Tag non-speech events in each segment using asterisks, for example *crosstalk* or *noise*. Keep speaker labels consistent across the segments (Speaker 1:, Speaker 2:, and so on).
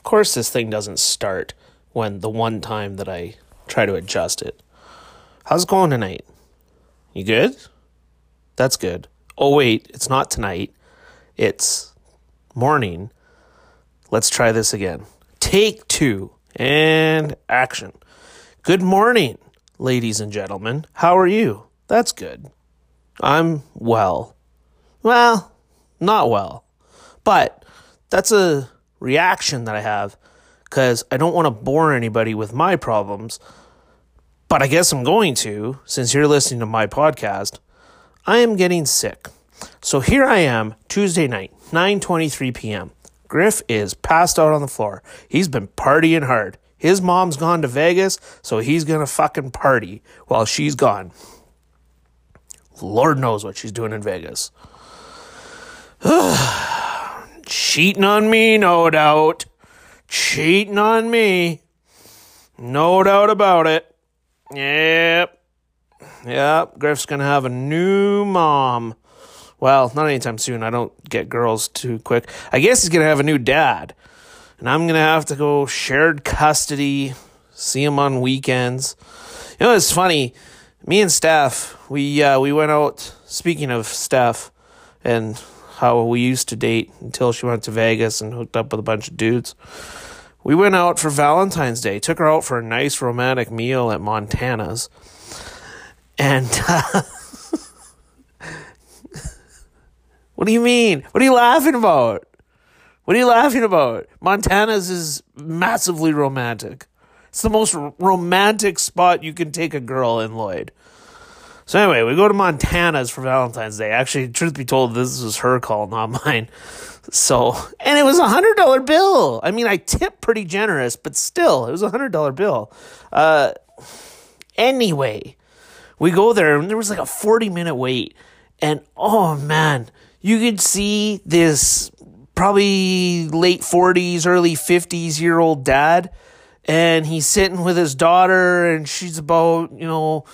Speaker 1: Of course, this thing doesn't start when the one time that I try to adjust it. How's it going tonight? You good? That's good. Oh, wait, it's not tonight. It's morning. Let's try this again. Take two and action. Good morning, ladies and gentlemen. How are you? That's good. I'm well. Well, not well. But that's a reaction that I have because I don't want to bore anybody with my problems. But I guess I'm going to, since you're listening to my podcast. I am getting sick. So here I am, Tuesday night, 9:23 p.m. Griff is passed out on the floor. He's been partying hard. His mom's gone to Vegas, so he's going to fucking party while she's gone. Lord knows what she's doing in Vegas. *sighs* *sighs* Cheating on me, no doubt. Cheating on me. No doubt about it. Yep. Yep. Griff's going to have a new mom. Well, not anytime soon. I don't get girls too quick. I guess he's going to have a new dad. And I'm going to have to go shared custody, see him on weekends. You know, it's funny. Me and Steph, we uh, we went out. Speaking of Steph, and how we used to date until she went to Vegas and hooked up with a bunch of dudes. We went out for Valentine's Day. Took her out for a nice romantic meal at Montana's, and. Uh, *laughs* what do you mean? What are you laughing about? What are you laughing about? Montana's is massively romantic. It's the most romantic spot you can take a girl in Lloyd. So anyway, we go to Montana's for Valentine's Day. Actually, truth be told, this was her call, not mine. So, and it was a hundred dollar bill. I mean, I tipped pretty generous, but still, it was a hundred dollar bill. Uh, anyway, we go there, and there was like a forty minute wait, and oh man, you could see this probably late forties, early fifties year old dad and he's sitting with his daughter and she's about you know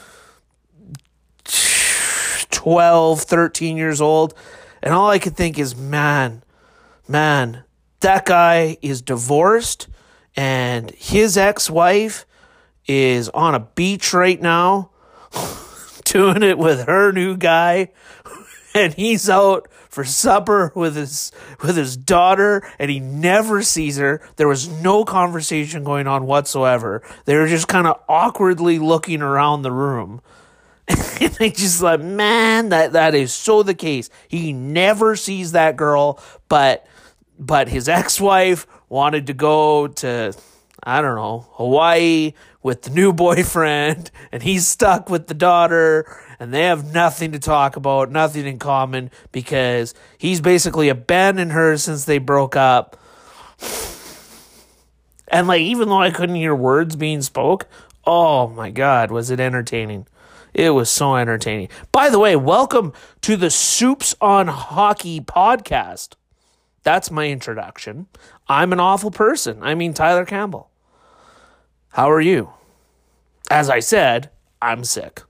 Speaker 1: 12 13 years old and all i could think is man man that guy is divorced and his ex-wife is on a beach right now *laughs* doing it with her new guy *laughs* and he's out for supper with his with his daughter and he never sees her. There was no conversation going on whatsoever. They were just kind of awkwardly looking around the room. And *laughs* they just like, man, that that is so the case. He never sees that girl, but but his ex-wife wanted to go to I don't know, Hawaii with the new *laughs* boyfriend and he's stuck with the daughter and they have nothing to talk about, nothing in common because he's basically abandoned her since they broke up. And like even though I couldn't hear words being spoke, oh my god, was it entertaining. It was so entertaining. By the way, welcome to the Soups on Hockey podcast. That's my introduction. I'm an awful person. I mean Tyler Campbell. How are you? As I said, I'm sick.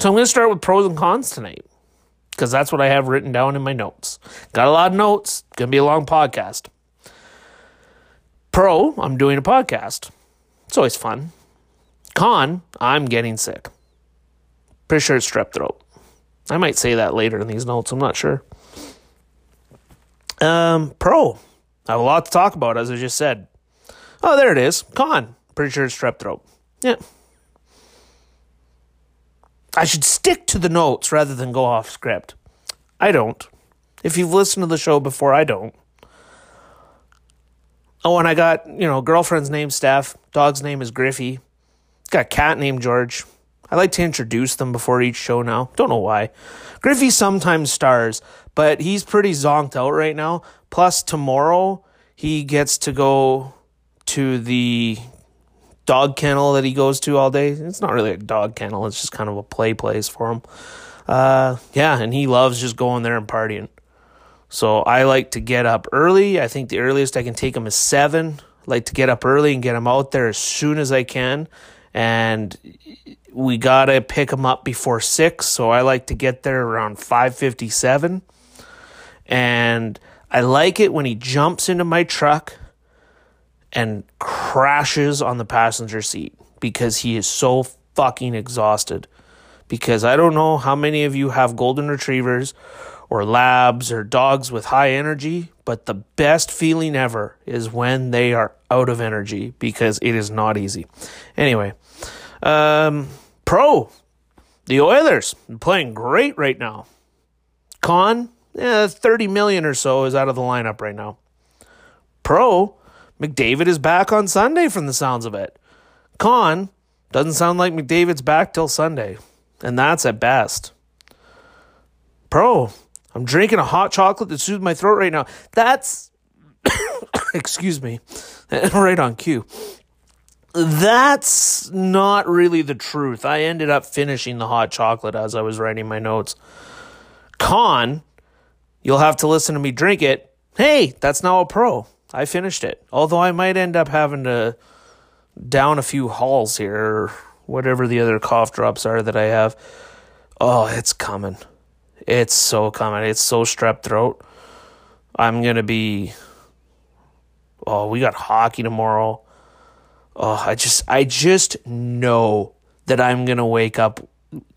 Speaker 1: So I'm going to start with pros and cons tonight because that's what I have written down in my notes. Got a lot of notes. Going to be a long podcast. Pro, I'm doing a podcast. It's always fun. Con, I'm getting sick. Pretty sure it's strep throat. I might say that later in these notes. I'm not sure. Um, pro, I have a lot to talk about, as I just said. Oh, there it is. Con, pretty sure it's strep throat. Yeah, I should stick to the notes rather than go off script. I don't. If you've listened to the show before, I don't. Oh, and I got, you know, girlfriend's name Steph, dog's name is Griffey. Got a cat named George. I like to introduce them before each show now. Don't know why. Griffey sometimes stars, but he's pretty zonked out right now. Plus, tomorrow he gets to go to the dog kennel that he goes to all day. It's not really a dog kennel, it's just kind of a play place for him. Uh, yeah, and he loves just going there and partying. So I like to get up early. I think the earliest I can take him is seven. I like to get up early and get him out there as soon as I can. And we gotta pick him up before six, so I like to get there around five fifty seven. And I like it when he jumps into my truck and crashes on the passenger seat because he is so fucking exhausted. Because I don't know how many of you have golden retrievers or labs or dogs with high energy, but the best feeling ever is when they are out of energy because it is not easy. Anyway, um, pro, the Oilers playing great right now. Con, eh, 30 million or so is out of the lineup right now. Pro, McDavid is back on Sunday from the sounds of it. Con, doesn't sound like McDavid's back till Sunday, and that's at best. Pro, I'm drinking a hot chocolate that soothes my throat right now. That's, *coughs* excuse me, *coughs* right on cue. That's not really the truth. I ended up finishing the hot chocolate as I was writing my notes. Con, you'll have to listen to me drink it. Hey, that's now a pro. I finished it. Although I might end up having to down a few halls here, or whatever the other cough drops are that I have. Oh, it's coming. It's so coming. It's so strep throat. I'm going to be. Oh, we got hockey tomorrow. Oh, I just I just know that I'm to wake up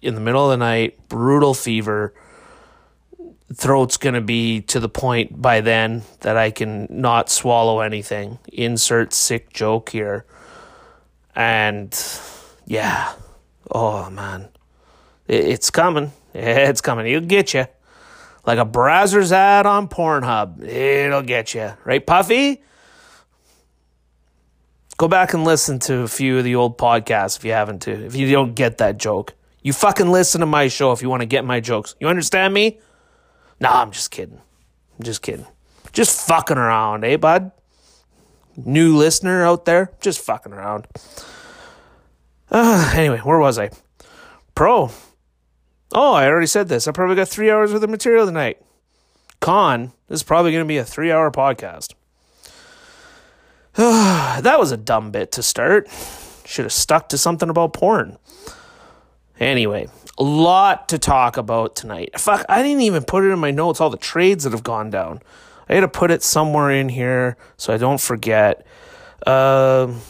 Speaker 1: in the middle of the night, brutal fever. Throat's to be to the point by then that I can not swallow anything. Insert sick joke here. And yeah. Oh man. It's coming. *laughs* It's coming. It'll get you. Like a Brazzers ad on Pornhub. It'll get you. Right, Puffy? Go back and listen to a few of the old podcasts if you haven't to. If you don't get that joke. You fucking listen to my show if you want to get my jokes. You understand me? Nah, I'm just kidding. I'm just kidding. Just fucking around, eh, bud? New listener out there? Just fucking around. Uh, *sighs* anyway, where was I? Pro. Oh, I already said this. I probably got three hours worth of material tonight. Con, this is probably going to be a three hour podcast. *sighs* that was a dumb bit to start. Should have stuck to something about porn. Anyway, a lot to talk about tonight. Fuck, I didn't even put it in my notes, all the trades that have gone down. I had to put it somewhere in here so I don't forget. Um,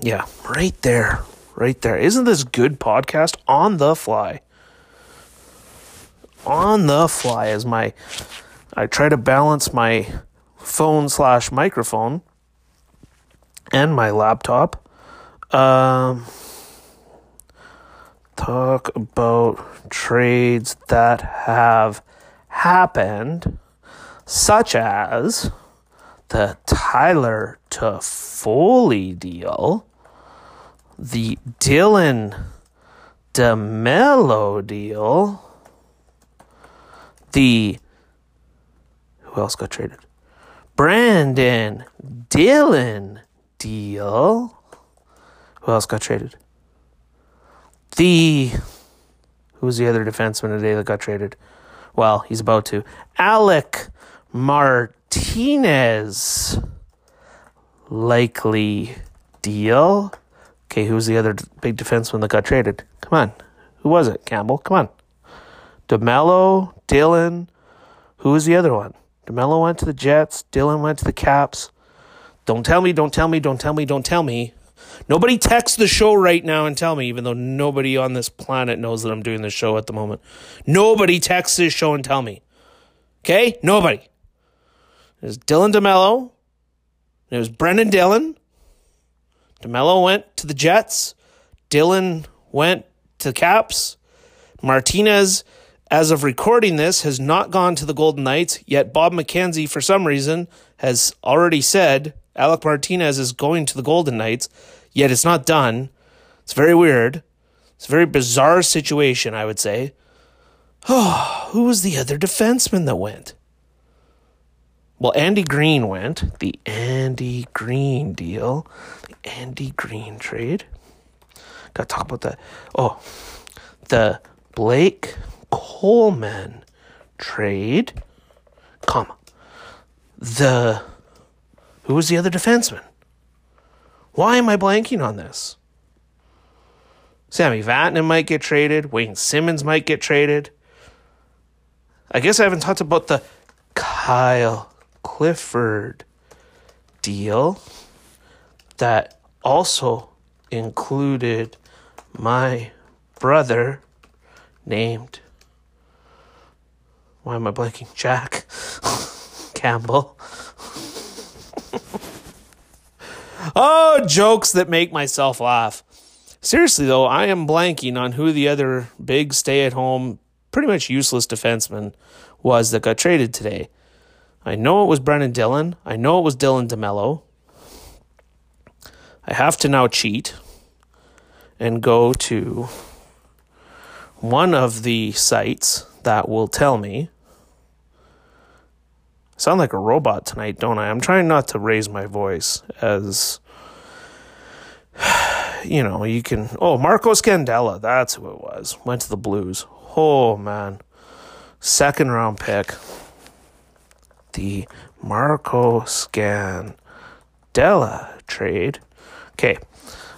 Speaker 1: yeah, right there right there. Isn't this good podcast on the fly? On the fly as my I try to balance my phone slash microphone and my laptop. Um, talk about trades that have happened, such as the Tyler Toffoli deal the Dylan DeMelo deal, the who else got traded? Brenden Dillon deal. Who else got traded? The who was the other defenseman today that got traded? Well, he's about to. Alec Martinez likely deal. Okay, who was the other big defenseman that got traded? Come on. Who was it? Campbell? Come on. DeMelo, Dillon. Who was the other one? DeMelo went to the Jets. Dillon went to the Caps. Don't tell me, don't tell me, don't tell me, don't tell me. Nobody text the show right now and tell me, even though nobody on this planet knows that I'm doing this show at the moment. Nobody texts this show and tell me. Okay? Nobody. It was Dylan DeMelo. It was Brenden Dillon. DeMelo went to the Jets. Dillon went to the Caps. Martinez, as of recording this, has not gone to the Golden Knights, yet Bob McKenzie, for some reason, has already said Alec Martinez is going to the Golden Knights, yet it's not done. It's very weird. It's a very bizarre situation, I would say. Oh, *sighs* who was the other defenseman that went? Well, Andy Greene went. The Andy Greene deal. The Andy Greene trade. Gotta talk about that. Oh, the Blake Coleman trade. Comma. The. Who was the other defenseman? Why am I blanking on this? Sami Vatanen might get traded. Wayne Simmonds might get traded. I guess I haven't talked about the Kyle Clifford deal that also included my brother named why am I blanking? Jack *laughs* Campbell. oh, jokes that make myself laugh. Seriously, though, I am blanking on who the other big stay at home, pretty much useless defenseman was that got traded today. I know it was Brenden Dillon. I know it was Dylan DeMelo. I have to now cheat and go to one of the sites that will tell me sound like a robot tonight, don't I? I'm trying not to raise my voice as *sighs* you know, you can oh, Marco Scandella, that's who it was. Went to the Blues. Oh man. Second round pick. The Marco Scandella trade. Okay.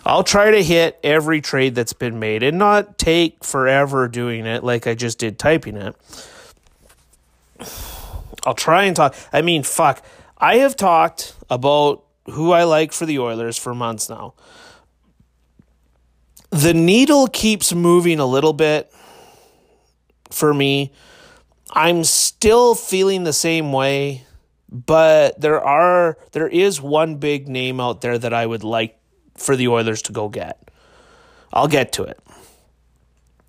Speaker 1: I'll try to hit every trade that's been made and not take forever doing it like I just did typing it. I'll try and talk. I mean, fuck. I have talked about who I like for the Oilers for months now. The needle keeps moving a little bit for me. I'm still feeling the same way, but there are there is one big name out there that I would like for the Oilers to go get. I'll get to it.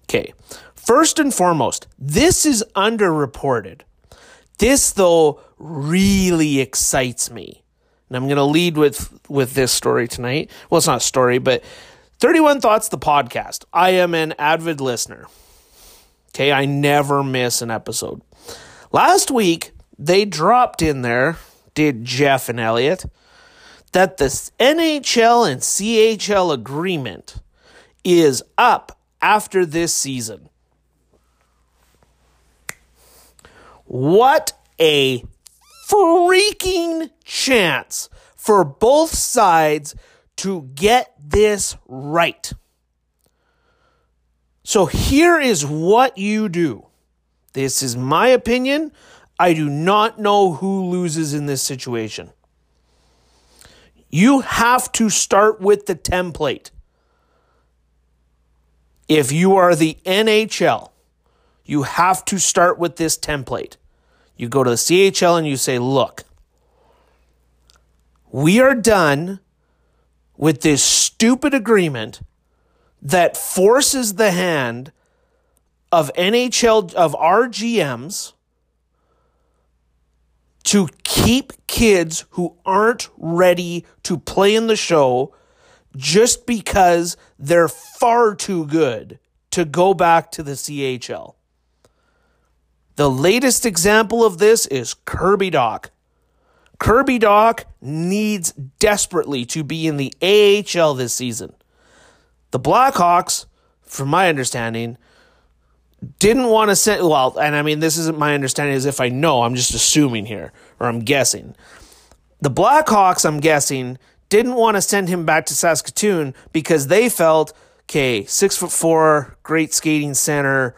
Speaker 1: Okay. First and foremost, this is underreported. This though really excites me. And I'm going to lead with with this story tonight. Well, it's not a story, but 31 Thoughts the podcast. I am an avid listener. Okay, I never miss an episode. Last week, they dropped in there, did Jeff and Elliotte, that the NHL and CHL agreement is up after this season. What a freaking chance for both sides to get this right. So here is what you do. This is my opinion. I do not know who loses in this situation. You have to start with the template. If you are the NHL, you have to start with this template. You go to the CHL and you say, look, we are done with this stupid agreement that forces the hand of NHL, of our GMs to keep kids who aren't ready to play in the show just because they're far too good to go back to the CHL. The latest example of this is Kirby Dach. Kirby Dach needs desperately to be in the AHL this season. The Blackhawks, from my understanding, didn't want to send. Well, and I mean, this isn't my understanding as if I know, I'm just assuming here, or I'm guessing. The Blackhawks, I'm guessing, didn't want to send him back to Saskatoon because they felt, okay, six foot four, great skating center.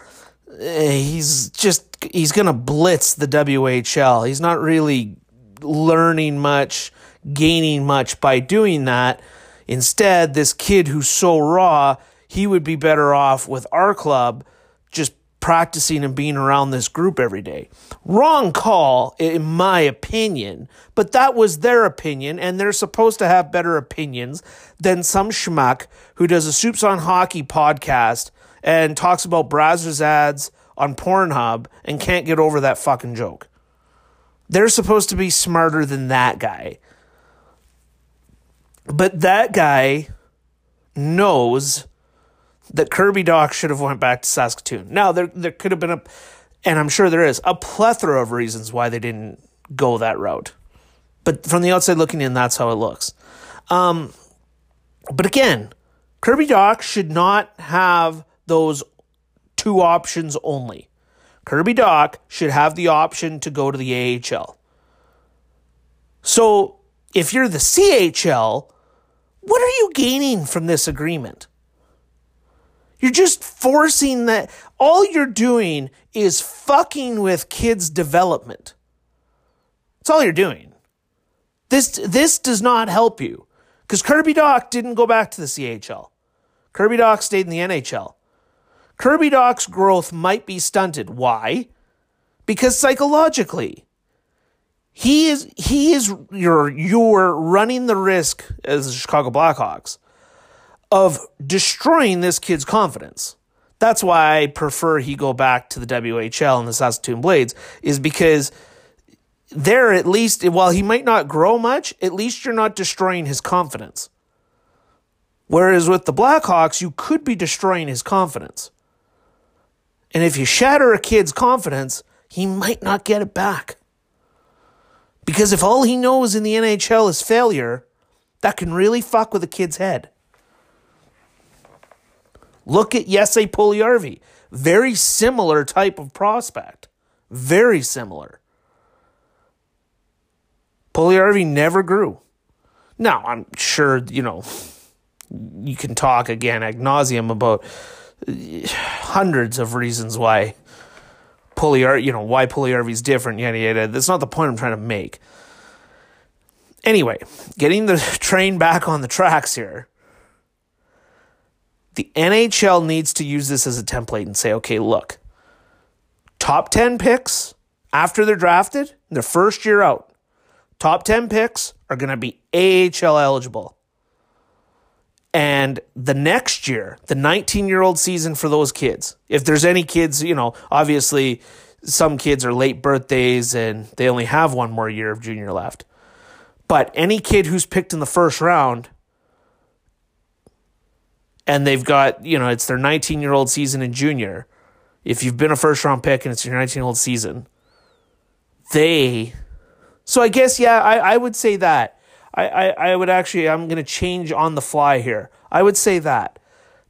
Speaker 1: Eh, he's just he's going to blitz the WHL. He's not really learning much, gaining much by doing that. Instead, this kid who's so raw, he would be better off with our club just practicing and being around this group every day. Wrong call, in my opinion, but that was their opinion, and they're supposed to have better opinions than some schmuck who does a Soups on Hockey podcast and talks about Brazzers ads on Pornhub and can't get over that fucking joke. They're supposed to be smarter than that guy. But that guy knows that Kirby Dach should have went back to Saskatoon. Now there there could have been a and I'm sure there is a plethora of reasons why they didn't go that route. But from the outside looking in, that's how it looks. Um, but again, Kirby Dach should not have those two options only. Kirby Dach should have the option to go to the AHL. So if you're the CHL, what are you gaining from this agreement? You're just forcing that. All you're doing is fucking with kids' development. That's all you're doing. This this does not help you because Kirby Dach didn't go back to the CHL. Kirby Dach stayed in the NHL. Kirby Dach's growth might be stunted. Why? Because psychologically, he is he is you're you're running the risk as the Chicago Blackhawks of destroying this kid's confidence. That's why I prefer he go back to the WHL and the Saskatoon Blades is because there at least while he might not grow much, at least you're not destroying his confidence. Whereas with the Blackhawks, you could be destroying his confidence. And if you shatter a kid's confidence, he might not get it back. Because if all he knows in the NHL is failure, that can really fuck with a kid's head. Look at Jesse Puljujarvi. Very similar type of prospect. Very similar. Puljujarvi never grew. Now, I'm sure, you know, you can talk again ad nauseum about hundreds of reasons why Puljujarvi, you know, why Puljujarvi is different, yada, yada. That's not the point I'm trying to make. Anyway, getting the *laughs* train back on the tracks here. The NHL needs to use this as a template and say, okay, look, top 10 picks after they're drafted, their first year out, top 10 picks are going to be AHL eligible. And the next year, the 19 year old season for those kids, if there's any kids, you know, obviously some kids are late birthdays and they only have one more year of junior left. But any kid who's picked in the first round and they've got, you know, it's their 19 year old season in junior. If you've been a first round pick and it's your 19 year old season, they. So I guess, yeah, I, I would say that. I, I, I would actually, I'm going to change on the fly here. I would say that.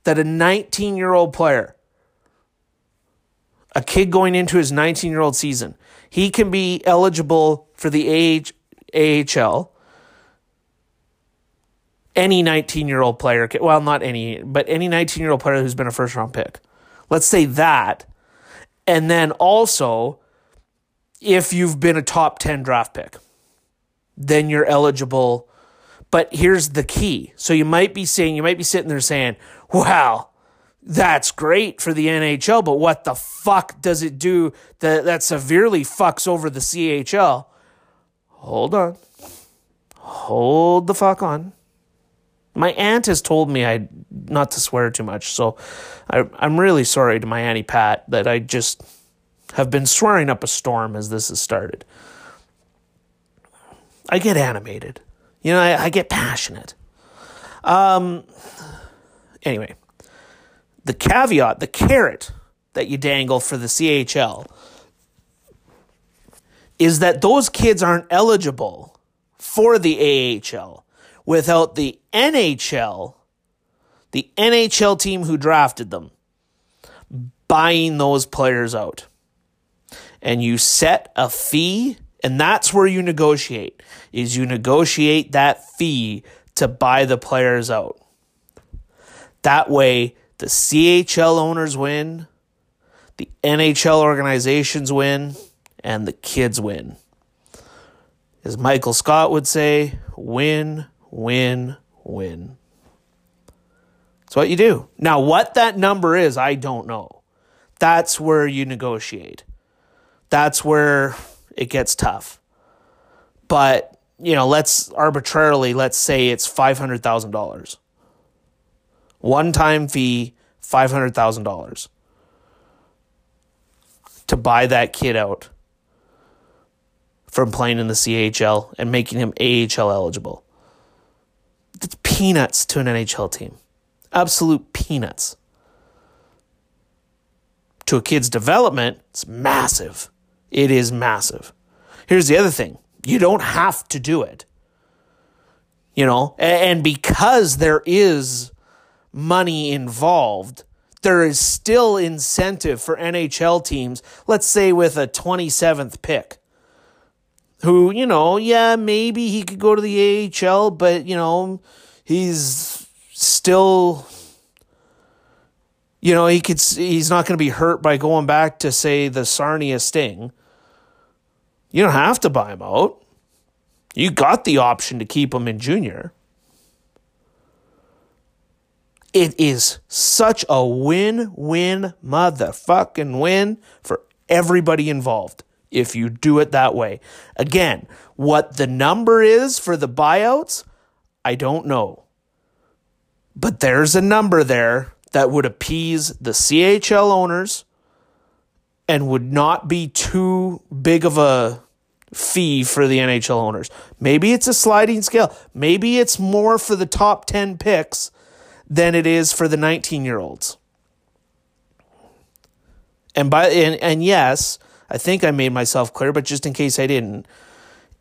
Speaker 1: That a 19 year old player, a kid going into his 19 year old season, he can be eligible for the AH, AHL any 19 year old player, well, not any, but any 19 year old player who's been a first round pick. Let's say that. And then also, if you've been a top 10 draft pick, then you're eligible. But here's the key. So you might be saying, you might be sitting there saying, wow, that's great for the NHL, but what the fuck does it do that, that severely fucks over the CHL? Hold on. Hold the fuck on. My aunt has told me I not to swear too much, so I, I'm really sorry to my auntie Pat that I just have been swearing up a storm as this has started. I get animated, you know. I, I get passionate. Um. Anyway, the caveat, the carrot that you dangle for the CHL is that those kids aren't eligible for the AHL without the NHL, the NHL team who drafted them, buying those players out. And you set a fee, and that's where you negotiate. Is you negotiate that fee to buy the players out. That way, the CHL owners win, the NHL organizations win, and the kids win. As Michael Scott would say, win, win, win. That's what you do. Now, what that number is, I don't know. That's where you negotiate. That's where it gets tough. But, you know, let's arbitrarily, let's say it's $500,000. One time fee, $500,000 to buy that kid out from playing in the CHL and making him AHL eligible. That's peanuts to an NHL team. Absolute peanuts. To a kid's development, it's massive. It is massive. Here's the other thing you don't have to do it. You know, and because there is money involved, there is still incentive for NHL teams, let's say with a 27th pick, who, you know, yeah, maybe he could go to the AHL, but, you know, he's still You know, he could he's not going to be hurt by going back to say the Sarnia Sting. You don't have to buy him out. You got the option to keep him in junior. It is such a win win motherfucking win for everybody involved if you do it that way. Again, what the number is for the buyouts, I don't know. But there's a number there that would appease the CHL owners and would not be too big of a fee for the NHL owners. Maybe it's a sliding scale. Maybe it's more for the top 10 picks than it is for the 19 year olds. And by and, and yes, I think I made myself clear, but just in case I didn't,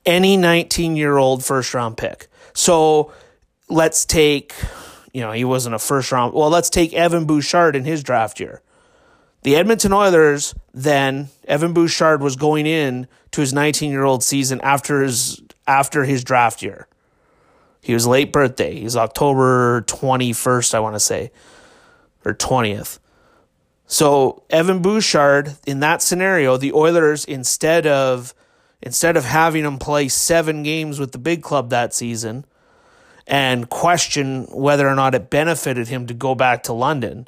Speaker 1: any 19 year old first round pick. So let's take, you know, he wasn't a first round. Well, let's take Evan Bouchard in his draft year. The Edmonton Oilers then Evan Bouchard was going in to his 19 year old season after his after his draft year. He was late birthday. He's October 21st, I want to say, or 20th. So Evan Bouchard, in that scenario, the Oilers instead of instead of having him play seven games with the big club that season and question whether or not it benefited him to go back to London,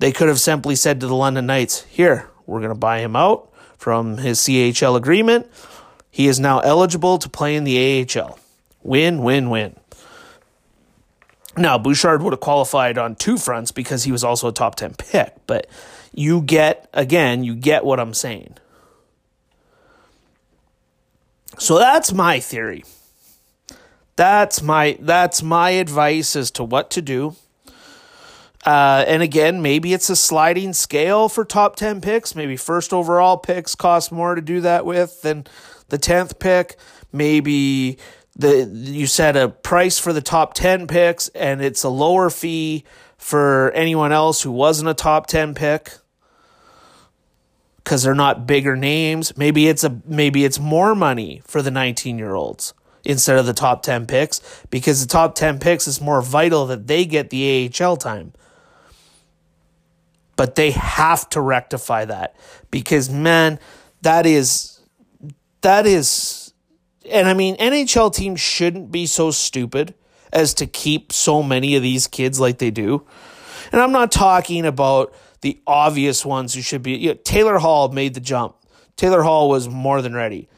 Speaker 1: they could have simply said to the London Knights, "Here, we're going to buy him out from his CHL agreement. He is now eligible to play in the AHL. Win, win, win." Now, Bouchard would have qualified on two fronts because he was also a top 10 pick, but you get, again, you get what I'm saying. So that's my theory. That's my that's my advice as to what to do. Uh, and again, maybe it's a sliding scale for top 10 picks. Maybe first overall picks cost more to do that with than the 10th pick. Maybe the you set a price for the top 10 picks and it's a lower fee for anyone else who wasn't a top 10 pick cuz they're not bigger names maybe it's a maybe it's more money for the 19 year olds instead of the top 10 picks because the top 10 picks is more vital that they get the AHL time but they have to rectify that because man that is that is and I mean, NHL teams shouldn't be so stupid as to keep so many of these kids like they do. And I'm not talking about the obvious ones who should be. You know, Taylor Hall made the jump. Taylor Hall was more than ready.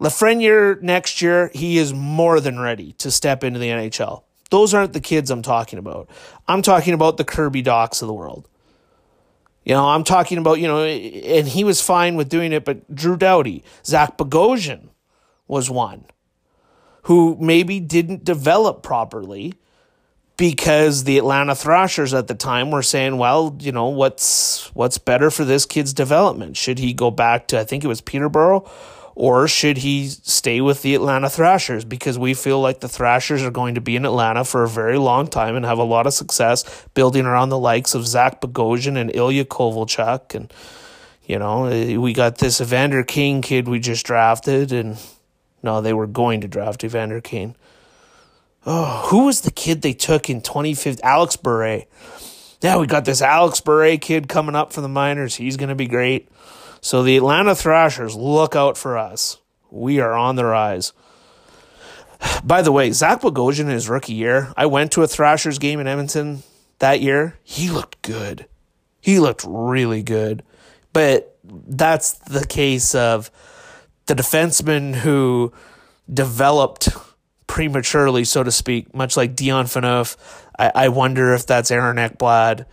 Speaker 1: Lafreniere next year, he is more than ready to step into the NHL. Those aren't the kids I'm talking about. I'm talking about the Kirby Dachs of the world. You know, I'm talking about, you know, and he was fine with doing it, but Drew Doughty, Zach Bogosian, was one who maybe didn't develop properly because the Atlanta Thrashers at the time were saying, well, you know, what's what's better for this kid's development? Should he go back to I think it was Peterborough or should he stay with the Atlanta Thrashers because we feel like the Thrashers are going to be in Atlanta for a very long time and have a lot of success building around the likes of Zach Bogosian and Ilya Kovalchuk and you know, eh, we got this Evander Kane kid we just drafted and no, they were going to draft Evander Kane. Oh, who was the kid they took in 2015? Alex Bure. Yeah, we got this Alex Bure kid coming up from the minors. He's going to be great. So the Atlanta Thrashers, look out for us. We are on the rise. By the way, Zach Bogosian in his rookie year, I went to a Thrashers game in Edmonton that year. He looked good. He looked really good. But that's the case of the defenseman who developed prematurely, so to speak, much like Dion Phaneuf. I, I wonder if that's Aaron Ekblad.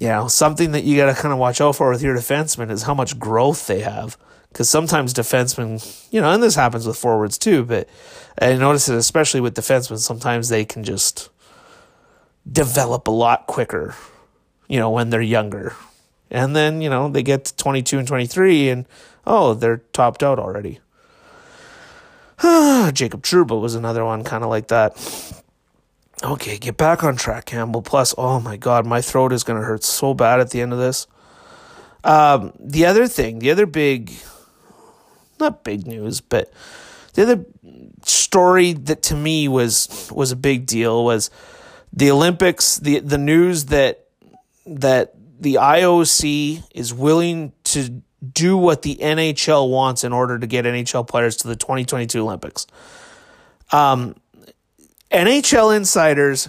Speaker 1: You know, something that you got to kind of watch out for with your defensemen is how much growth they have. Because sometimes defensemen, you know, and this happens with forwards too, but I notice it especially with defensemen, sometimes they can just develop a lot quicker, you know, when they're younger. And then, you know, they get to 22 and 23 and oh, they're topped out already. *sighs* Jacob Trouba was another one kind of like that. Okay, get back on track, Campbell. Plus, oh my God, my throat is going to hurt so bad at the end of this. Um, the other thing, the other big, not big news, but the other story that to me was was a big deal was the Olympics. the The news that that the IOC is willing to do what the NHL wants in order to get NHL players to the 2022 Olympics. Um, NHL insiders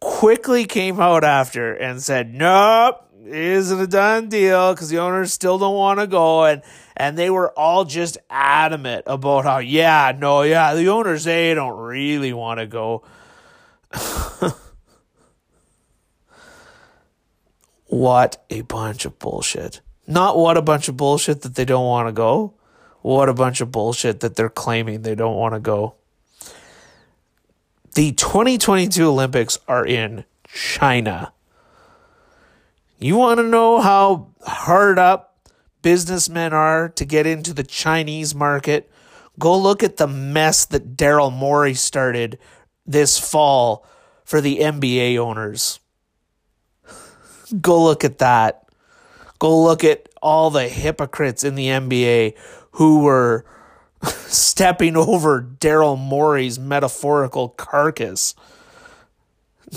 Speaker 1: quickly came out after and said, "Nope, isn't a done deal because the owners still don't want to go." And and they were all just adamant about how, yeah, no, yeah, the owners they don't really want to go. *laughs* what a bunch of bullshit. Not what a bunch of bullshit that they don't want to go. What a bunch of bullshit that they're claiming they don't want to go. The 2022 Olympics are in China. You want to know how hard up businessmen are to get into the Chinese market? Go look at the mess that Daryl Morey started this fall for the NBA owners. Go look at that. Go look at all the hypocrites in the NBA who were stepping over Daryl Morey's metaphorical carcass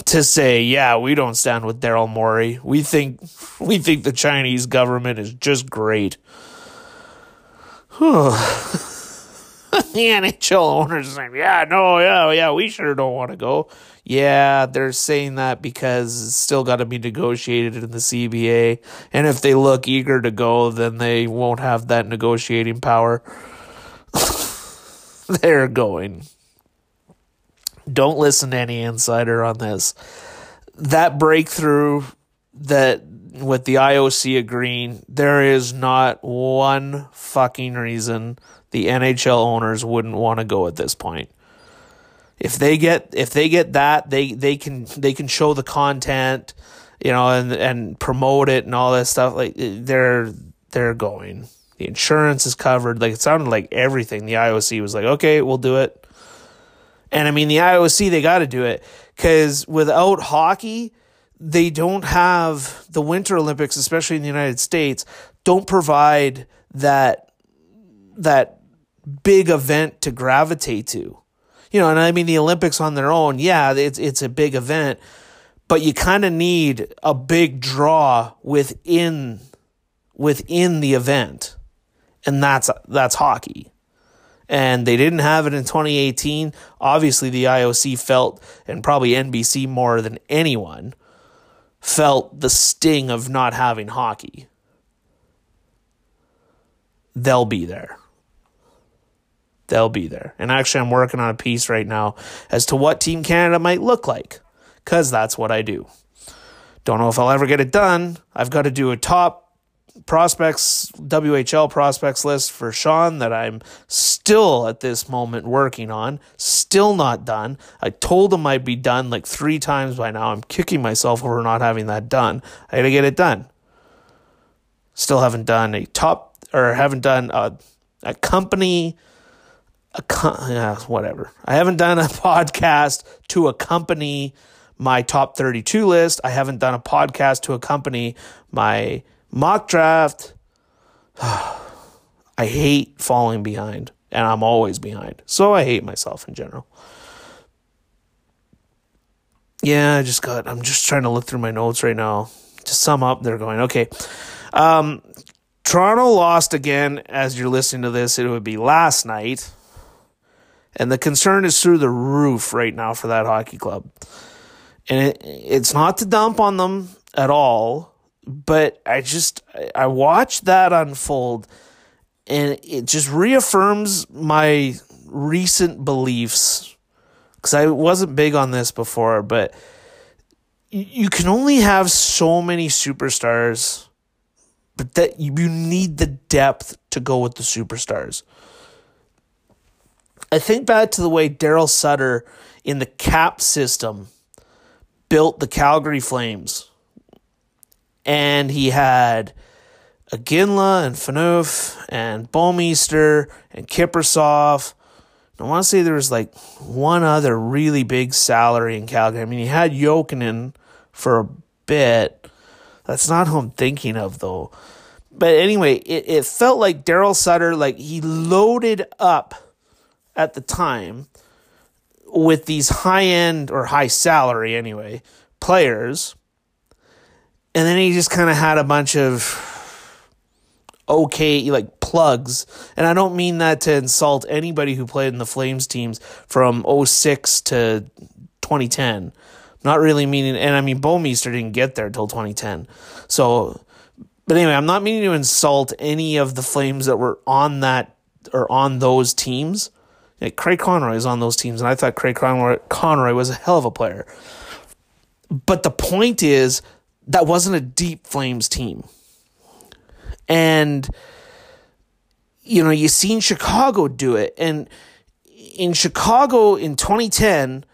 Speaker 1: to say, yeah, we don't stand with Daryl Morey. We think we think the Chinese government is just great. *sighs* the NHL owners saying, yeah, no, yeah, yeah, we sure don't want to go. Yeah, they're saying that because it's still got to be negotiated in the CBA. And if they look eager to go, then they won't have that negotiating power. *laughs* they're going. Don't listen to any insider on this. That breakthrough that with the IOC agreeing, there is not one fucking reason the NHL owners wouldn't want to go at this point. If they get if they get that, they they can they can show the content, you know, and and promote it and all that stuff. Like they're they're going. The insurance is covered. Like it sounded like everything. The IOC was like, okay, we'll do it. And I mean, the IOC they got to do it because without hockey, they don't have the Winter Olympics, especially in the United States, don't provide that that big event to gravitate to. You know, and I mean the Olympics on their own, yeah, it's it's a big event, but you kind of need a big draw within within the event. And that's that's hockey. And they didn't have it in 2018. Obviously the IOC felt and probably NBC more than anyone felt the sting of not having hockey. They'll be there they'll be there. And actually, I'm working on a piece right now as to what Team Canada might look like, because that's what I do. Don't know if I'll ever get it done. I've got to do a top prospects, WHL prospects list for Sean that I'm still at this moment working on. Still not done. I told him I'd be done like three times by now. I'm kicking myself over not having that done. I got to get it done. Still haven't done a top or haven't done a, a company a whatever. I haven't done a *laughs* podcast to accompany my top 32 list. I haven't done a podcast to accompany my mock draft. *sighs* I hate falling behind, and I'm always behind. So I hate myself in general. Yeah, I just got, I'm just trying to look through my notes right now. To sum up, they're going, okay. Um, Toronto lost again as you're listening to this. It would be last night and the concern is through the roof right now for that hockey club. And it, it's not to dump on them at all, but I just I watched that unfold and it just reaffirms my recent beliefs cuz I wasn't big on this before, but you can only have so many superstars, but that you need the depth to go with the superstars. I think back to the way Daryl Sutter in the cap system built the Calgary Flames. And he had Iginla and Phaneuf and Bouwmeester and Kiprusoff. I want to say there was like one other really big salary in Calgary. I mean, he had Jokinen for a bit. That's not who I'm thinking of, though. But anyway, it, it felt like Daryl Sutter, like he loaded up at the time with these high end or high salary anyway players And then he just kind of had a bunch of okay like plugs. And i don't mean that to insult anybody who played in the flames teams from 06 to 2010 not really meaning and i mean Bouwmeester didn't get there till 2010 so but anyway i'm not meaning to insult any of the flames that were on that or on those teams. Like craig conroy is on those teams and i thought craig conroy, conroy was a hell of a player. But the point is that wasn't a deep flames team and, you know, you've seen Chicago do it. And in Chicago in 2010,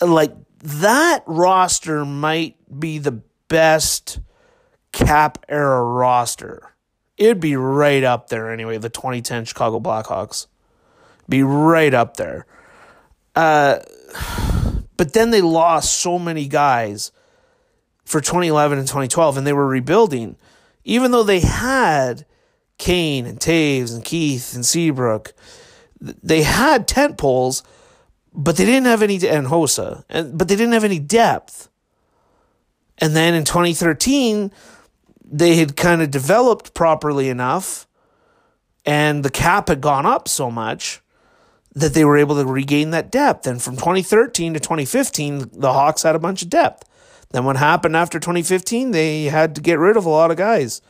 Speaker 1: like that roster might be the best cap era roster. It'd be right up there anyway, the 2010 Chicago Blackhawks. Be right up there. Uh, *sighs* but then they lost so many guys for 2011 and 2012, and they were rebuilding even though they had Kane and Toews and Keith and Seabrook, they had tent poles, but they didn't have any and Hossa, and but they didn't have any depth. And then in 2013, they had kind of developed properly enough, and the cap had gone up so much that they were able to regain that depth. And from 2013 to 2015, the Hawks had a bunch of depth. Then what happened after 2015? They had to get rid of a lot of guys.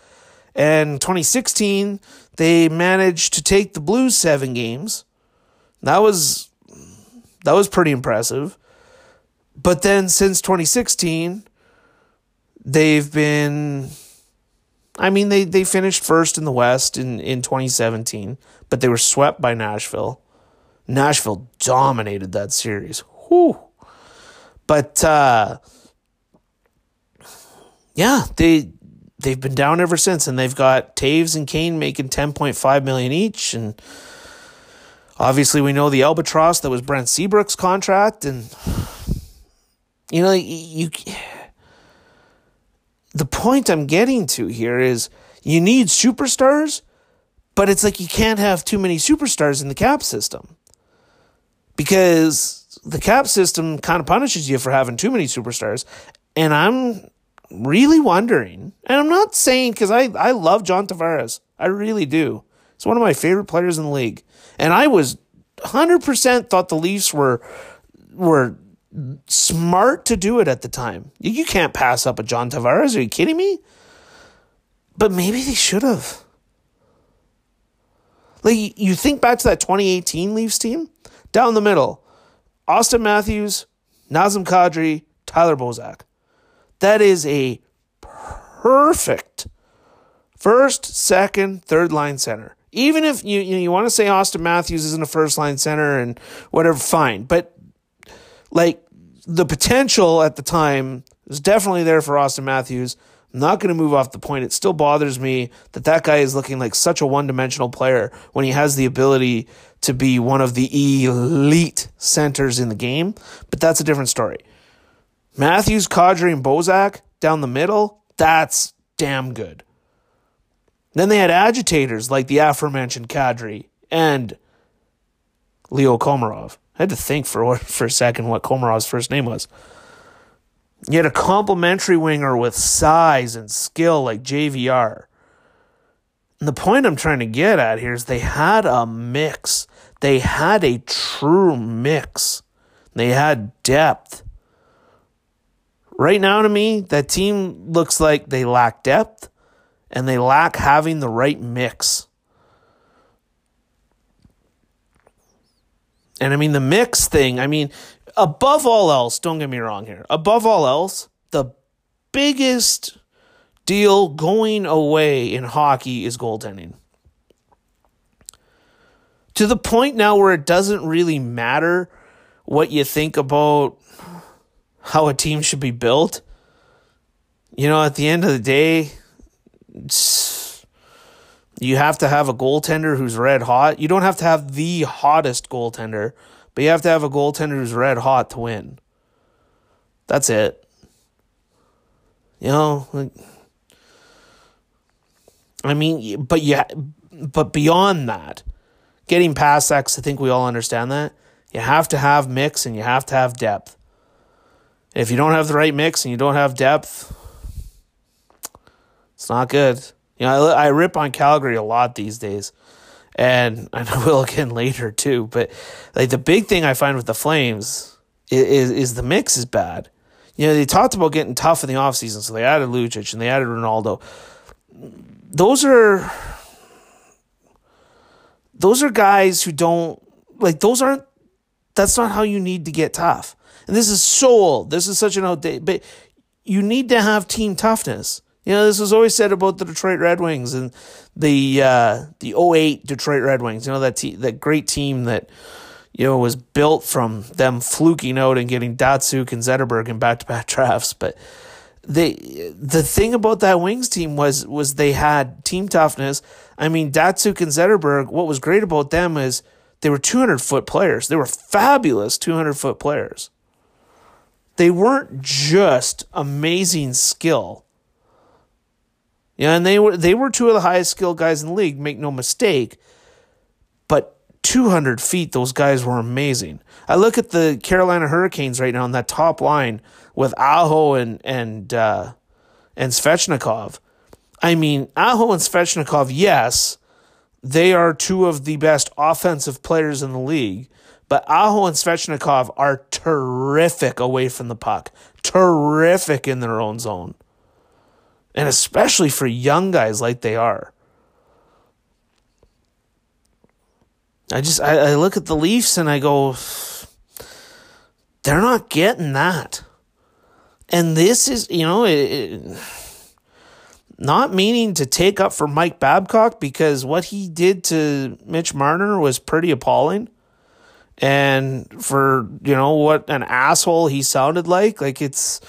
Speaker 1: And 2016, they managed to take the Blues seven games. That was that was pretty impressive. But then since 2016, they've been I mean they they finished first in the West in in 2017, but they were swept by Nashville. Nashville dominated that series. Whew. But uh yeah, they they've been down ever since, and they've got Toews and Kane making ten point five million each, and obviously we know the albatross that was Brent Seabrook's contract, and you know you. The point I'm getting to here is you need superstars, but it's like you can't have too many superstars in the cap system because the cap system kind of punishes you for having too many superstars. And I'm really wondering, and I'm not saying because I, I love John Tavares. I really do. He's one of my favorite players in the league. And I was 100% thought the Leafs were were smart to do it at the time. You can't pass up a John Tavares. Are you kidding me? But maybe they should have. Like you think back to that 2018 Leafs team, down the middle, Auston Matthews, Nazem Kadri, Tyler Bozak. That is a perfect first, second, third line center. Even if you you, you want to say Auston Matthews isn't a first line center and whatever, fine. But like the potential at the time was definitely there for Auston Matthews. I'm not going to move off the point. It still bothers me that that guy is looking like such a one dimensional player when he has the ability to be one of the elite centers in the game. But that's a different story. Matthews, Kadri, and Bozak down the middle, that's damn good. Then they had agitators like the aforementioned Kadri and Leo Komarov. I had to think for for a second what Komarov's first name was. You had a complimentary winger with size and skill like JVR. And the point I'm trying to get at here is they had a mix. They had a true mix. They had depth. Right now, to me, that team looks like they lack depth and they lack having the right mix. And I mean, the mix thing, I mean, above all else, don't get me wrong here, above all else, the biggest deal going away in hockey is goaltending. To the point now where it doesn't really matter what you think about how a team should be built. You know, at the end of the day, you have to have a goaltender who's red hot. You don't have to have the hottest goaltender, but you have to have a goaltender who's red hot to win. That's it. You know, like, I mean, but yeah, but beyond that, getting past that, I think we all understand that you have to have mix and you have to have depth. If you don't have the right mix and you don't have depth, It's not good. You know, I, I rip on Calgary a lot these days, and *laughs* I will again later too. But like the big thing I find with the Flames is, is, is the mix is bad. You know, they talked about getting tough in the offseason, so they added Lucic and they added Rinaldo. Those are those are guys who don't like those aren't that's not how you need to get tough. And this is so old. This is such an outdated but you need to have team toughness. You know, this was always said about the Detroit Red Wings and the uh, the 08 Detroit Red Wings. You know that te- that great team that you know was built from them fluking out and getting Datsyuk and Zetterberg in back to back *laughs* drafts. But they the thing about that Wings team was was they had team toughness. I mean, Datsyuk and Zetterberg. What was great about them is they were 200 foot players. They were fabulous 200 foot players. They weren't just amazing skill. Yeah, and they were they were two of the highest skilled guys in the league. Make no mistake. But 200 feet, those guys were amazing. I look at the Carolina Hurricanes right now on that top line with Aho and and uh, and Svechnikov. I mean, Aho and Svechnikov, yes, they are two of the best offensive players in the league. But Aho and Svechnikov are terrific away from the puck, terrific in their own zone, and especially for young guys like they are. I just I, I look at the Leafs and I go, they're not getting that. And this is, you know, it, it, not meaning to take up for Mike Babcock because what he did to Mitch Marner was pretty appalling. And for, you know, what an asshole he sounded like, like it's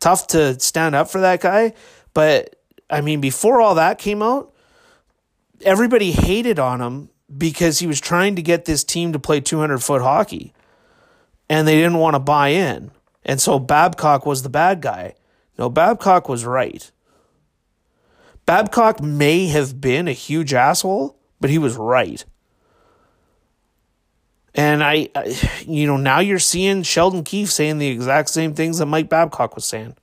Speaker 1: tough to stand up for that guy. But I mean, before all that came out, everybody hated on him because he was trying to get this team to play 200 foot hockey and they didn't want to buy in. And so Babcock was the bad guy. No, Babcock was right. Babcock may have been a huge asshole, but he was right. And I, I, you know, now you're seeing Sheldon Keefe saying the exact same things that Mike Babcock was saying.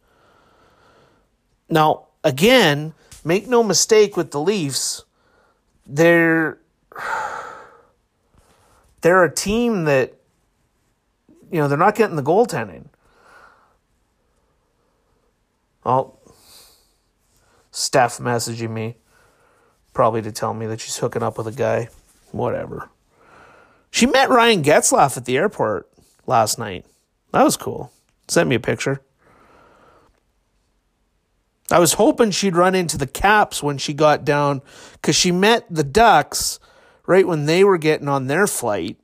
Speaker 1: Now, again, make no mistake with the Leafs, they're they're a team that you know, they're not getting the goaltending. Oh, Steph messaging me, probably to tell me that she's hooking up with a guy. Whatever. She met Ryan Getzlaf at the airport last night. That was cool. Sent me a picture. I was hoping she'd run into the Caps when she got down because she met the Ducks right when they were getting on their flight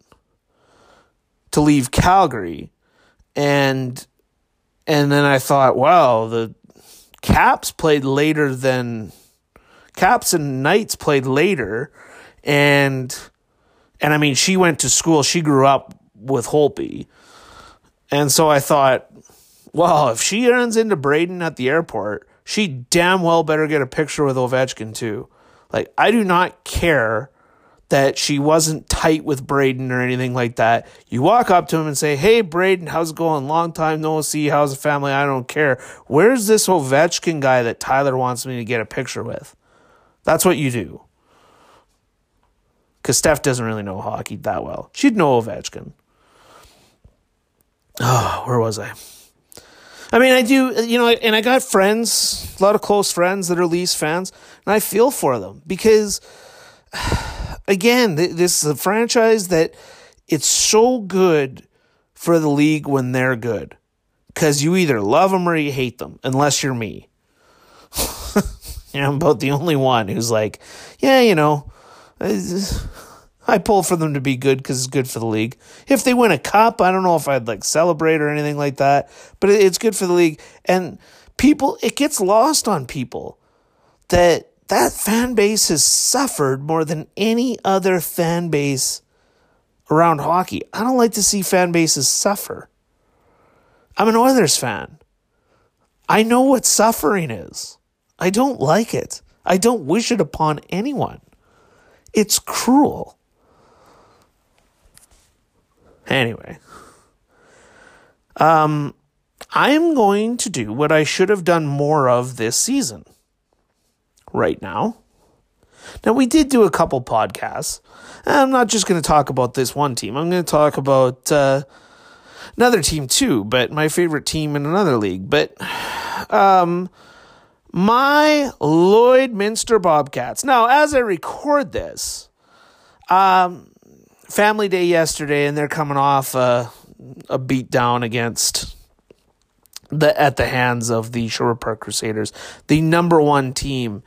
Speaker 1: to leave Calgary. And and then I thought, wow, the Caps played later than Caps and Knights played later, and and I mean she went to school. She grew up with Holtby, and so I thought, well, if she runs into Braden at the airport, she damn well better get a picture with Ovechkin too. Like I do not care that she wasn't tight with Braden or anything like that. You walk up to him and say, Hey, Braden, how's it going? Long time no see. How's the family? I don't care. Where's this Ovechkin guy that Tyler wants me to get a picture with? That's what you do. Because Steph doesn't really know hockey that well. She'd know Ovechkin. Oh, *sighs* where was I? I mean, I do, you know, and I got friends, a lot of close friends that are Leafs fans, and I feel for them because *sighs* again, this is a franchise that it's so good for the league when they're good. Because you either love them or you hate them, unless you're me. *laughs* I'm about the only one who's like, yeah, you know, I pull for them to be good because it's good for the league. If they win a cup, I don't know if I'd like celebrate or anything like that, but it's good for the league. And people, it gets lost on people that that fan base has suffered more than any other fan base around hockey. I don't like to see fan bases suffer. I'm an Oilers fan. I know what suffering is. I don't like it. I don't wish it upon anyone. It's cruel. Anyway, um, I'm going to do what I should have done more of this season. right now. Now, we did do a couple podcasts. I'm not just going to talk about this one team, I'm going to talk about uh, another team too, but my favorite team in another league. But *sighs* um, my Lloydminster Bobcats. Now, as I record this, um, family day yesterday, and they're coming off a, a beat down against the at the hands of the Sherwood Park Crusaders, the number one team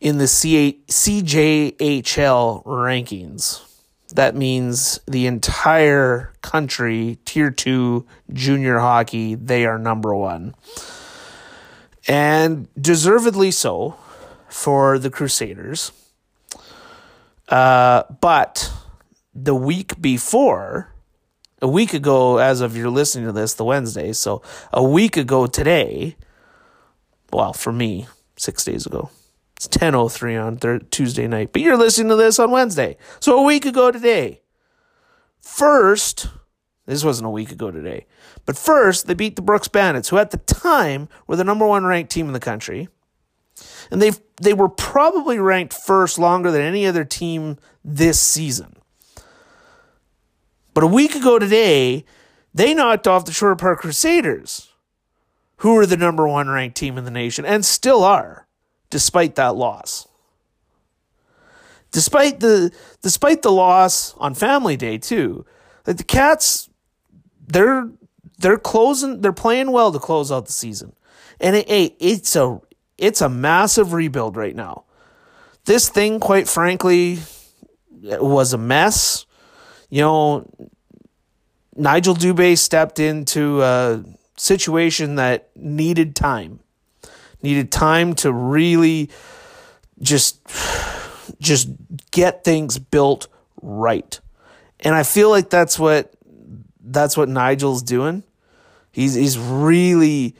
Speaker 1: in the C- CJHL rankings. That means the entire country, tier two junior hockey, they are number one. And deservedly so for the Crusaders. Uh, but the week before, a week ago, as of you're listening to this, the Wednesday, so a week ago today, well, for me, six days ago, it's 10.03 on th- Tuesday night, but you're listening to this on Wednesday. So a week ago today, first, this wasn't a week ago today, but first, they beat the Brooks Bandits, who at the time were the number one ranked team in the country. And they they were probably ranked first longer than any other team this season. But a week ago today, they knocked off the Sherwood Park Crusaders, who were the number one ranked team in the nation and still are, despite that loss. Despite the despite the loss on Family Day too, like the Cats, they're they're closing, they're playing well to close out the season, and it, it it's a it's a massive rebuild right now. This thing, quite frankly, was a mess you know, Nigel Dubé stepped into a situation that needed time, needed time to really just just get things built right. And I feel like that's what that's what Nigel's doing. He's he's really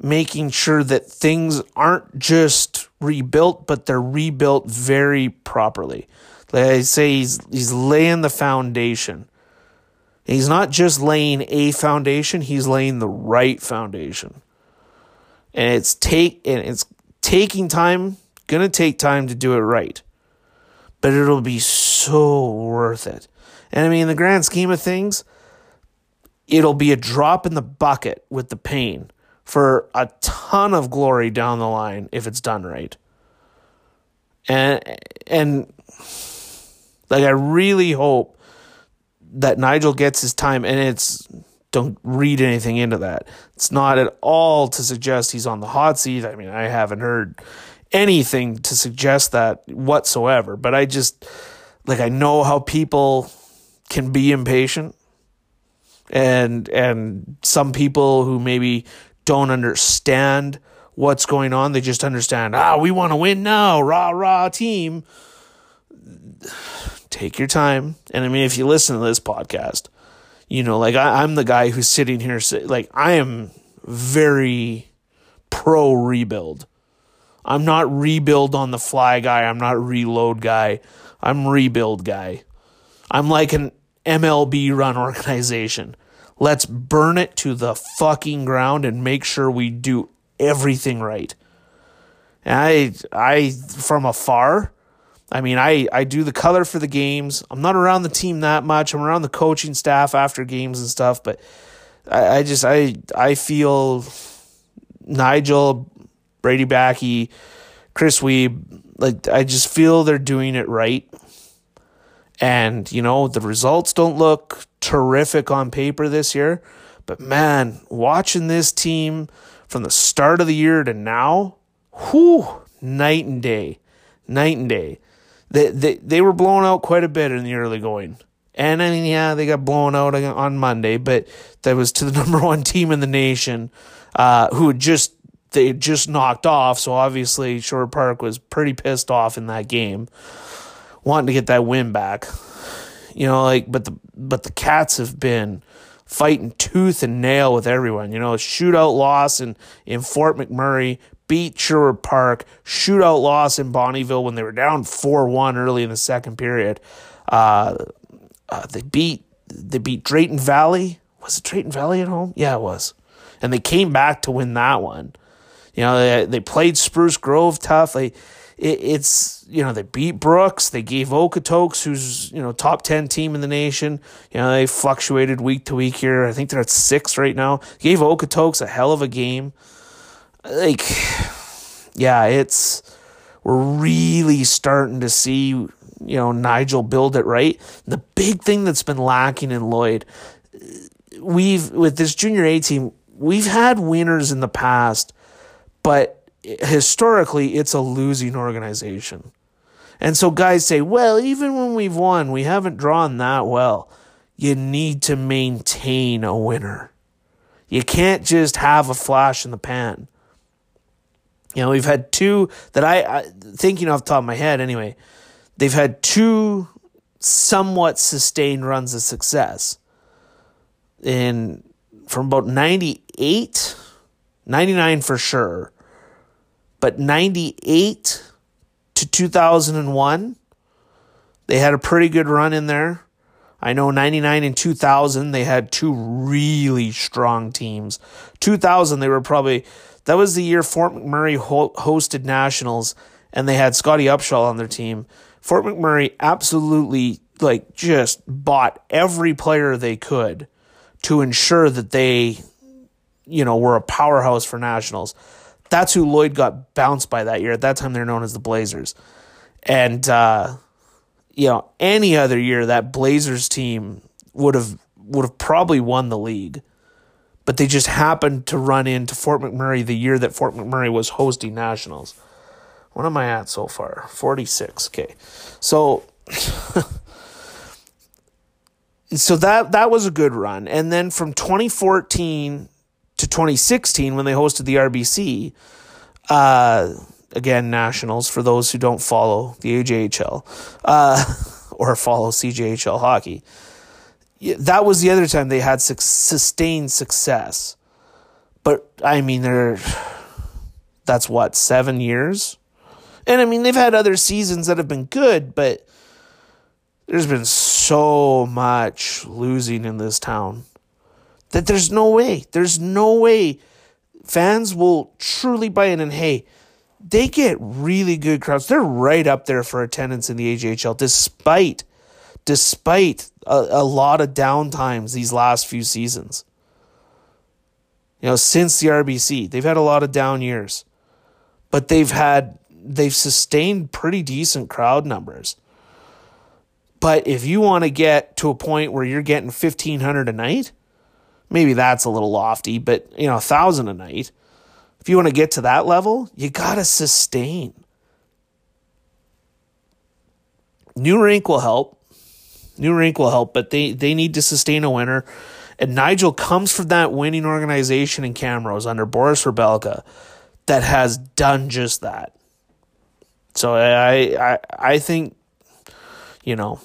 Speaker 1: making sure that things aren't just rebuilt, but they're rebuilt very properly. Like I say, he's he's laying the foundation. He's not just laying a foundation; he's laying the right foundation. And it's take and it's taking time. Gonna take time to do it right, but it'll be so worth it. And I mean, in the grand scheme of things, it'll be a drop in the bucket with the pain for a ton of glory down the line if it's done right. And and like I really hope that Nigel gets his time and it's don't read anything into that. It's not at all to suggest he's on the hot seat. I mean, I haven't heard anything to suggest that whatsoever, but I just like I know how people can be impatient and and some people who maybe don't understand what's going on, they just understand, ah, we want to win now, rah rah team take your time. And I mean, if you listen to this podcast, you know, like I, am the guy who's sitting here, like I am very pro rebuild. I'm not rebuild on the fly guy. I'm not reload guy. I'm rebuild guy. I'm like an MLB run organization. Let's burn it to the fucking ground and make sure we do everything right. And I, I, from afar, I mean, I, I do the color for the games. I'm not around the team that much. I'm around the coaching staff after games and stuff, but I, I just I I feel Nigel, Brady Backey, Chris Weeb, like I just feel they're doing it right. And, you know, the results don't look terrific on paper this year, but man, watching this team from the start of the year to now, whew, night and day. Night and day they, they, they were blown out quite a bit in the early going. And I mean, yeah, they got blown out on Monday, but that was to the *laughs* number one team in the nation, uh, who had just they just knocked off. So obviously, Sherwood Park was pretty pissed off in that game, wanting to get that win back. You know, like, but the but the Cats have been fighting tooth and nail with everyone. You know, a shootout loss in in Fort McMurray, beat Sherwood Park, shootout loss in Bonnyville when they were down 4 1 early in the second period. Uh, uh, they beat they beat Drayton Valley. Was it Drayton Valley at home? Yeah, it was. And they came back to win that one. You know, they, they played Spruce Grove tough. They, it, it's you know they beat Brooks, they gave Okotoks, who's you know top ten team in the nation. You know they fluctuated week to week here. I think they're at six right now. Gave Okotoks a hell of a game. Like, yeah, it's we're really starting to see you know Nigel build it right. The big thing that's been lacking in Lloyd, we've with this junior A team, we've had winners in the past, but historically it's a losing organization. And so guys say, well, even when we've won, we haven't drawn that well. You need to maintain a winner. You can't just have a flash in the pan. You know, we've had two that I, I thinking off the top of my head anyway, they've had two somewhat sustained runs of success. In from about 98, 99 for sure, but 98 to 2001, they had a pretty good run in there. I know 99 and 2000, they had two really strong teams. 2000, they were probably, that was the year Fort McMurray hosted Nationals and they had Scottie Upshall on their team. Fort McMurray absolutely, like, just bought every player they could to ensure that they, you know, were a powerhouse for Nationals. That's who Lloyd got bounced by that year. At that time, they're known as the Blazers. And, uh, you know, any other year, that Blazers team would have would have probably won the league. But they just happened to run into Fort McMurray the year that Fort McMurray was hosting nationals. What am I at so far? 46. Okay. So *laughs* so that that was a good run. And then from 2014 to 2016 when they hosted the RBC. Uh, again, Nationals for those who don't follow the AJHL uh, *laughs* or follow CJHL hockey. That was the other time they had su- sustained success. But I mean, they're that's what seven years, and I mean they've had other seasons that have been good, but there's been so much losing in this town that there's no way, there's no way fans will truly buy in. And hey, they get really good crowds. They're right up there for attendance in the AJHL, despite despite a, a lot of downtimes these last few seasons. You know, since the RBC, they've had a lot of down years, but they've had they've sustained pretty decent crowd numbers. But if you want to get to a point where you're getting 1500 a night, maybe that's a little lofty, but you know, a thousand a night. If you want to get to that level, you gotta sustain. New rank will help. New rank will help, but they, they need to sustain a winner. And Nigel comes from that winning organization in Camrose under Boris Rybalka that has done just that. So I I I think, you know,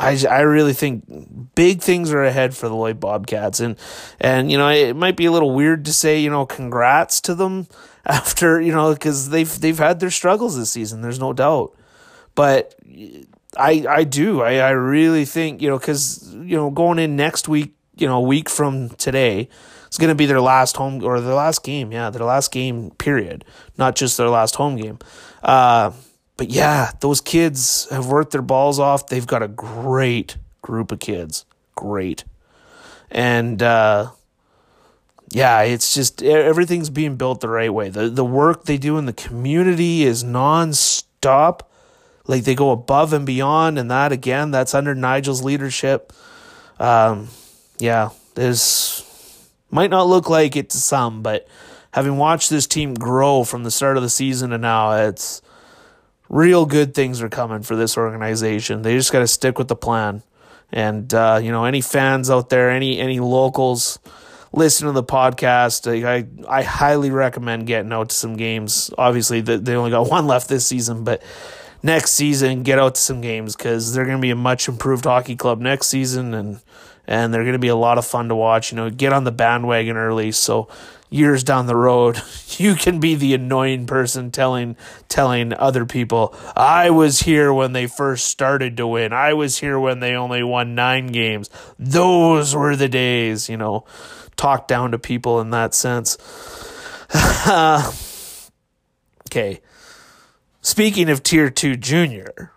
Speaker 1: I, I really think big things are ahead for the Lloyd Bobcats. And and you know it might be a little weird to say you know congrats to them *laughs* after you know because they've they've had their struggles this season there's no doubt. But I I do. I I really think you know because you know going in next week you know a week from today it's going to be their last home or their last game yeah their last game period not just their last home game. Uh but yeah, those kids have worked their balls off. They've got a great group of kids. Great. And uh, yeah, it's just everything's being built the right way. The the work they do in the community is nonstop. Like they go above and beyond, and that again, that's under Nigel's leadership. Um, yeah, this might not look like it to some, but having watched this team grow from the start of the season and now, it's real good things are coming for this organization. They just got to stick with the plan. And uh, you know, any fans out there, any any locals, listen to the podcast. I I highly recommend getting out to some games. Obviously, they only got *laughs* one left this season, but next season, get out to some games because they're going to be a much improved hockey club next season, and and they're going to be a lot of fun to watch. You know, get on the bandwagon early so years down the road, *laughs* you can be the annoying person telling telling other people, "I was here when they first started to win. I was here when they only won 9 games. Those were the days." You know, talk down to people in that sense. *laughs* okay. speaking of Tier 2 Junior,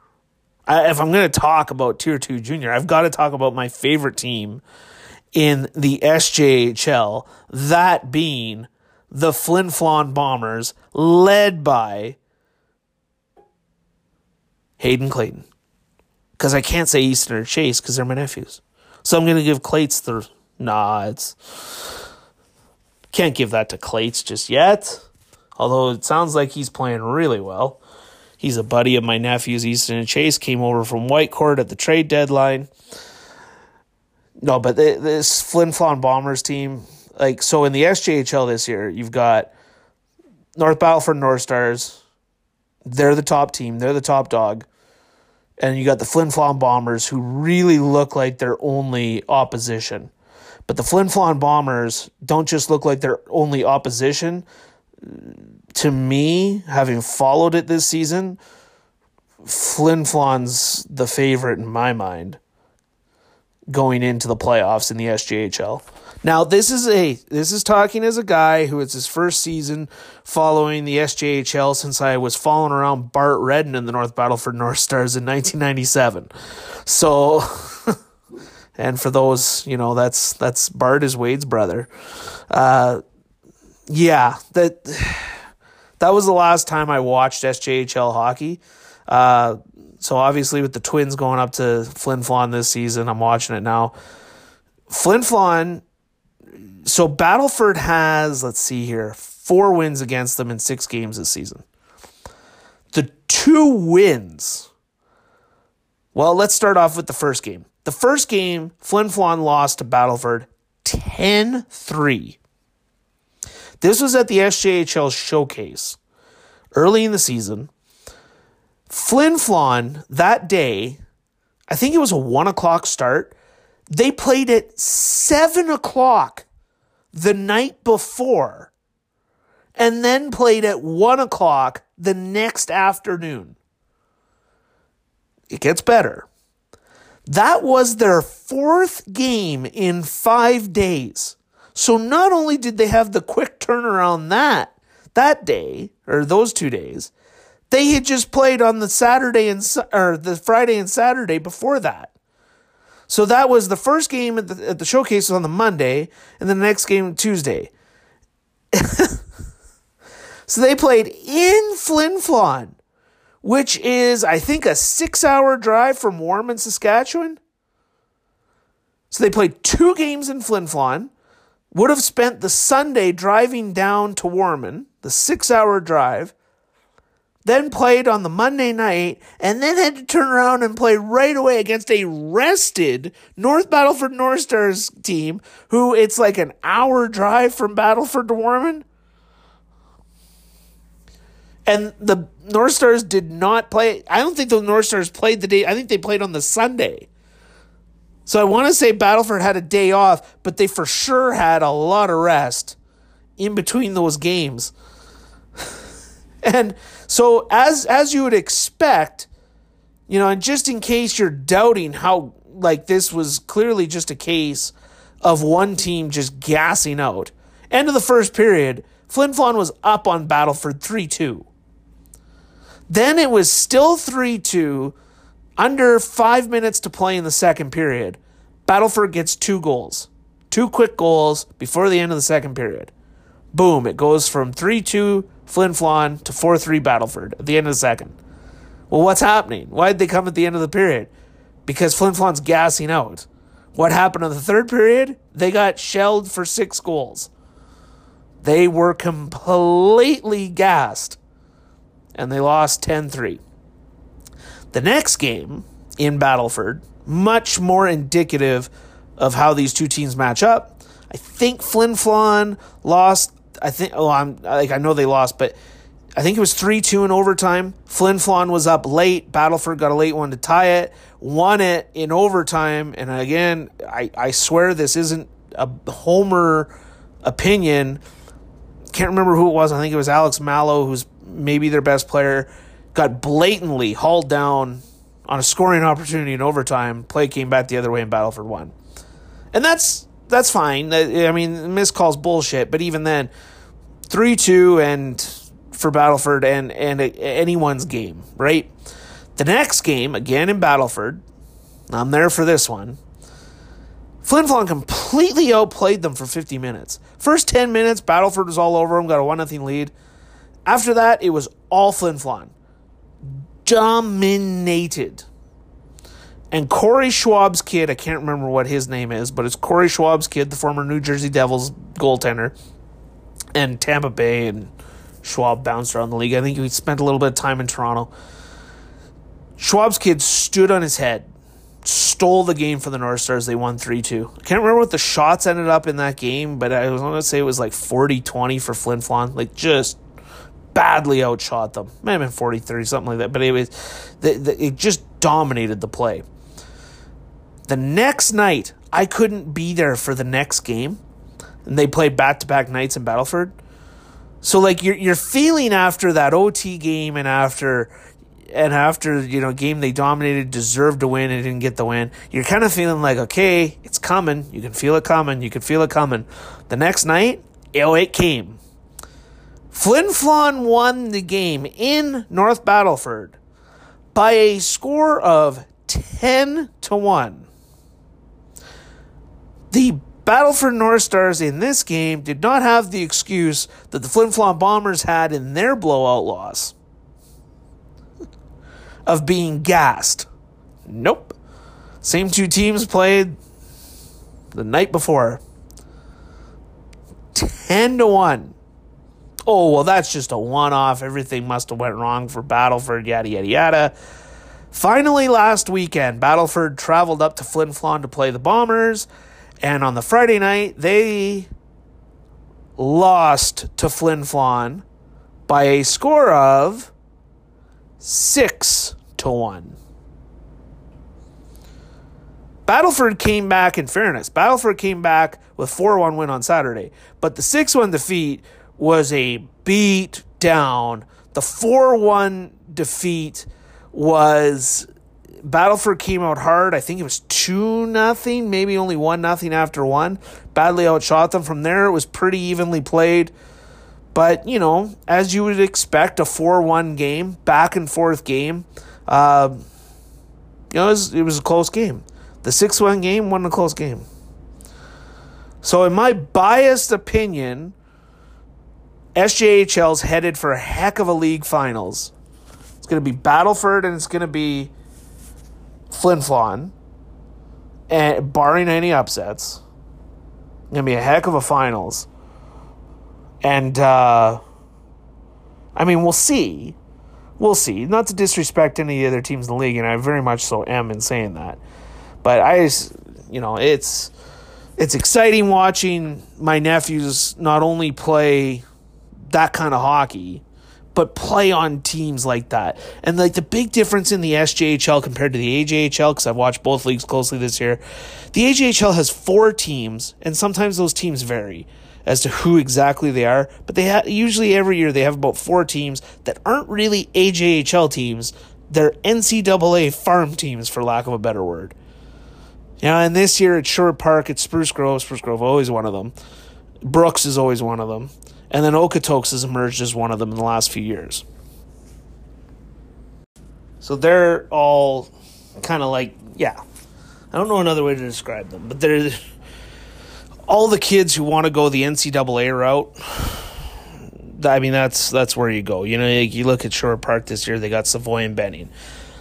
Speaker 1: I, if I'm going to talk about Tier 2 Junior, I've got to talk about my favorite team in the SJHL, that being the Flin Flon Bombers, led by Hayden Clayton. Because I can't say Easton or Chase because they're my nephews. So I'm going to give Clates the. Nah. Can't give that to Clates just yet. Although it sounds like he's playing really well. He's a buddy of my nephew's, Easton and Chase, came over from Whitecourt at the trade deadline. No, but this Flin Flon Bombers team, like, so in the SJHL this year, you've got North Battleford North Stars. They're the top team, they're the top dog. And you got the Flin Flon Bombers, who really look like their only opposition. But the Flin Flon Bombers don't just look like their only opposition. To me, having followed it this season, Flin Flon's the favorite in my mind going into the playoffs in the SJHL. Now, this is a this is talking as a guy who it's his first season following the SJHL since I was following around Bart Redden in the North Battleford North Stars in 1997. So, *laughs* and for those, you know, that's that's Bart is Wade's brother. Uh, yeah, that *sighs* that was the last time I watched SJHL hockey. Uh, so obviously with the Twins going up to Flin Flon this season, I'm watching it now. Flin Flon, so Battleford has, let's see here, four wins against them in six games this season. The two wins, well, let's start off with the first game. The first game, Flin Flon lost to Battleford 10 3. This was at the SJHL showcase early in the season. Flin Flon that day, I think it was a one o'clock start. They played at seven o'clock the night before and then played at one o'clock the next afternoon. It gets better. That was their fourth game in five days. So not only did they have the quick turnaround that that day or those two days, they had just played on the Saturday and or the Friday and Saturday before that. So that was the first game at the, at the showcase on the Monday, and the next game Tuesday. *laughs* so they played in Flin Flon, which is, I think, a six hour drive from Warman, Saskatchewan. So they played two games in Flin Flon, would have spent the Sunday driving down to Warman, the six hour drive, then played on the Monday night, and then had to turn around and play right away against a rested North Battleford North Stars team, who it's like an hour drive from Battleford to Warman. And the North Stars did not play. I don't think the North Stars played the day. I think they played on the Sunday. So I want to say Battleford had a day off, but they for sure had a lot of rest in between those games. And so as as you would expect, you know, and just in case you're doubting how like this was clearly just a case of one team just gassing out. End of the first period, Flin Flon was up on Battleford 3-2. Then it was still 3-2 under 5 minutes to play in the second period. Battleford gets two goals. Two quick goals before the end of the second period. Boom, it goes from 3 2 Flin Flon to 4 3 Battleford at the end of the second. Well, what's happening? Why did they come at the end of the period? Because Flin Flon's gassing out. What happened in the third period? They got shelled for six goals. They were completely gassed and they lost 10 3. The next game in Battleford, much more indicative of how these two teams match up. I think Flin Flon lost I think. Oh, I'm like I know they lost, but I think it was three two in overtime. Flin Flon was up late. Battleford got a late one to tie it. Won it in overtime. And again, I I swear this isn't a homer opinion. Can't remember who it was. I think it was Alex Mallow, who's maybe their best player. Got blatantly hauled down on a scoring opportunity in overtime. Play came back the other way, and Battleford won. And that's that's fine. I mean, missed calls bullshit, but even then, three two and for Battleford and and anyone's game, right? The next game, again in Battleford, I'm there for this one. Flin Flon completely outplayed them for 50 minutes. First 10 minutes, Battleford was all over them, got a 1 0 lead. After that, it was all Flin Flon. Dominated. And Corey Schwab's kid, I can't remember what his name is, but it's Corey Schwab's kid, the former New Jersey Devils goaltender. And Tampa Bay and Schwab bounced around the league. I think he spent a little bit of time in Toronto. Schwab's kid stood on his head, stole the game for the North Stars. They won 3 2. I can't remember what the shots ended up in that game, but I was going to say it was like 40 20 for Flin Flon. Like, just badly outshot them. Might have been 40 30, something like that. But it was, the, the, it just dominated the play. The next night, I couldn't be there for the next game. And they played back to back nights in Battleford. So like you're you're feeling after that OT game and after and after you know game they dominated, deserved to win and didn't get the win. You're kind of feeling like okay, it's coming. You can feel it coming. You can feel it coming. The next night, oh, it came. Flin Flon won the game in North Battleford by a score of ten to one. The Battleford North Stars in this game did not have the excuse that the Flin Flon Bombers had in their blowout loss of being gassed. Nope. Same two teams played the night before. 10 to 1. Oh, well, that's just a one off. Everything must have went wrong for Battleford, yada, yada, yada. Finally, last weekend, Battleford traveled up to Flin Flon to play the Bombers. And on the Friday night, they lost to Flin Flon by a score of six to one. Battleford came back in fairness. Battleford came back with 4 1 win on Saturday, but the 6 1 defeat was a beat down. The 4 1 defeat was Battleford came out hard. I think it was two nothing, maybe only one nothing after one. Badly outshot them. From there, it was pretty evenly played. But you know, as you would expect, a four-one game, back and forth game. Uh, you know, it was, it was a close game. The six-one game wasn't a close game. So, in my biased opinion, SJHL's headed for a heck of a league finals. It's going to be Battleford and it's going to be Flin Flon, and barring any upsets, gonna be a heck of a finals. And uh, I mean, we'll see. We'll see. Not to disrespect any of the other teams in the league, and I very much so am in saying that. But I, you know, it's it's exciting watching my nephews not only play that kind of hockey, but play on teams like that. And like the big difference in the SJHL compared to the AJHL, because I've watched both leagues closely this year, the AJHL has four teams, and sometimes those teams vary as to who exactly they are. But they ha- usually every year they have about four teams that aren't really AJHL teams. They're NCAA farm teams, for lack of a better word. Know, and this year at Sherwood Park, it's Spruce Grove. Spruce Grove always one of them. Brooks is always one of them. And then Okotoks has emerged as one of them in the last few years. So they're all kind of like, yeah. I don't know another way to describe them, but they're all the kids who want to go the NCAA route. I mean, that's that's where you go. You know, you look at Shore Park this year; they got Savoie and Benning.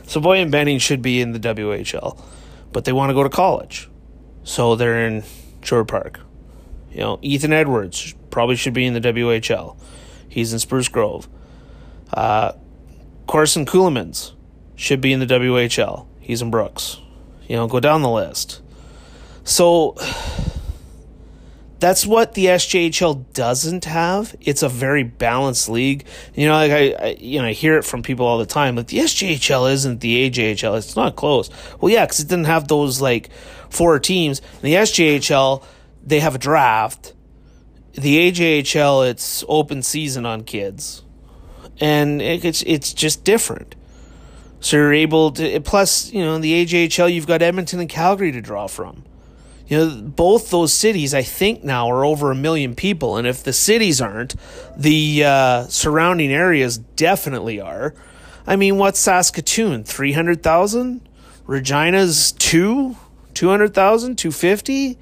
Speaker 1: Savoie and Benning should be in the WHL, but they want to go to college, so they're in Shore Park. You know, Ethan Edwards probably should be in the WHL. He's in Spruce Grove. Uh, Carson Ceulemans should be in the WHL. He's in Brooks. You know, go down the list. So *sighs* that's what the SJHL doesn't have. It's a very balanced league. You know, like I, I, you know, I hear it from people all the time. Like the SJHL isn't the AJHL. It's not close. Well, yeah, because it didn't have those like four teams. In the SJHL, they have a draft. The AJHL, it's open season on kids, and it's it's just different. So you're able to. Plus, you know, in the AJHL, you've got Edmonton and Calgary to draw from. You know, both those cities, I think now are over a million people, and if the cities aren't, the uh, surrounding areas definitely are. I mean, what's Saskatoon? Three hundred thousand. Regina's two, two hundred thousand, two fifty.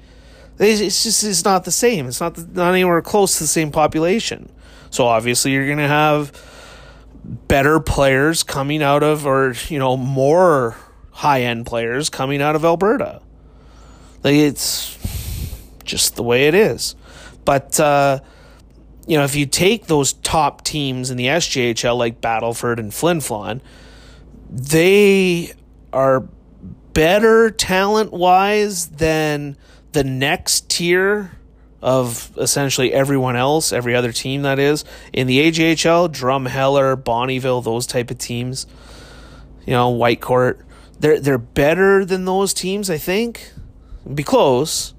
Speaker 1: It's just it's not the same. It's not the, not anywhere close to the same population. So obviously, you're going to have better players coming out of, or you know, more high end players coming out of Alberta. Like it's just the way it is. But uh, you know, if you take those top teams in the SJHL like Battleford and Flin Flon, they are better talent wise than the next tier of essentially everyone else, every other team that is in the AJHL, Drumheller, Bonnyville, those type of teams. You know, Whitecourt. They're they're better than those teams, I think. Be close,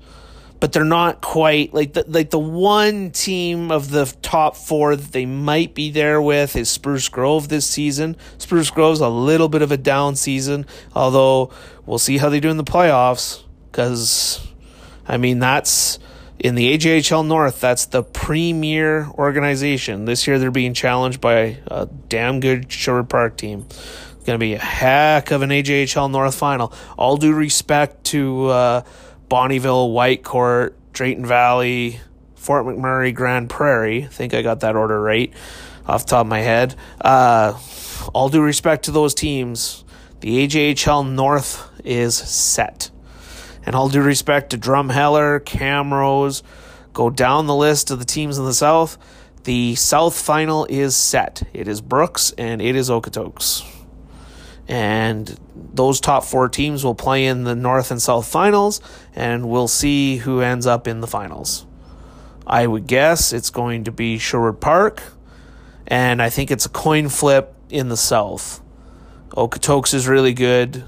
Speaker 1: but they're not quite like the like the one team of the top four that they might be there with is Spruce Grove this season. Spruce Grove's a little bit of a down season, although we'll see how they do in the playoffs. Because, I mean, that's in the AJHL North, that's the premier organization. This year they're being challenged by a damn good Sherwood Park team. It's going to be a heck of an AJHL North final. All due respect to uh, Bonnyville, Whitecourt, Drayton Valley, Fort McMurray, Grande Prairie. I think I got that order right off the top of my head. Uh, all due respect to those teams, the AJHL North is set. And all due respect to Drumheller, Camrose, go down the list of the teams in the South. The South final is set. It is Brooks and it is Okotoks. And those top four teams will play in the North and South finals, and we'll see who ends up in the finals. I would guess it's going to be Sherwood Park, and I think it's a coin flip in the South. Okotoks is really good.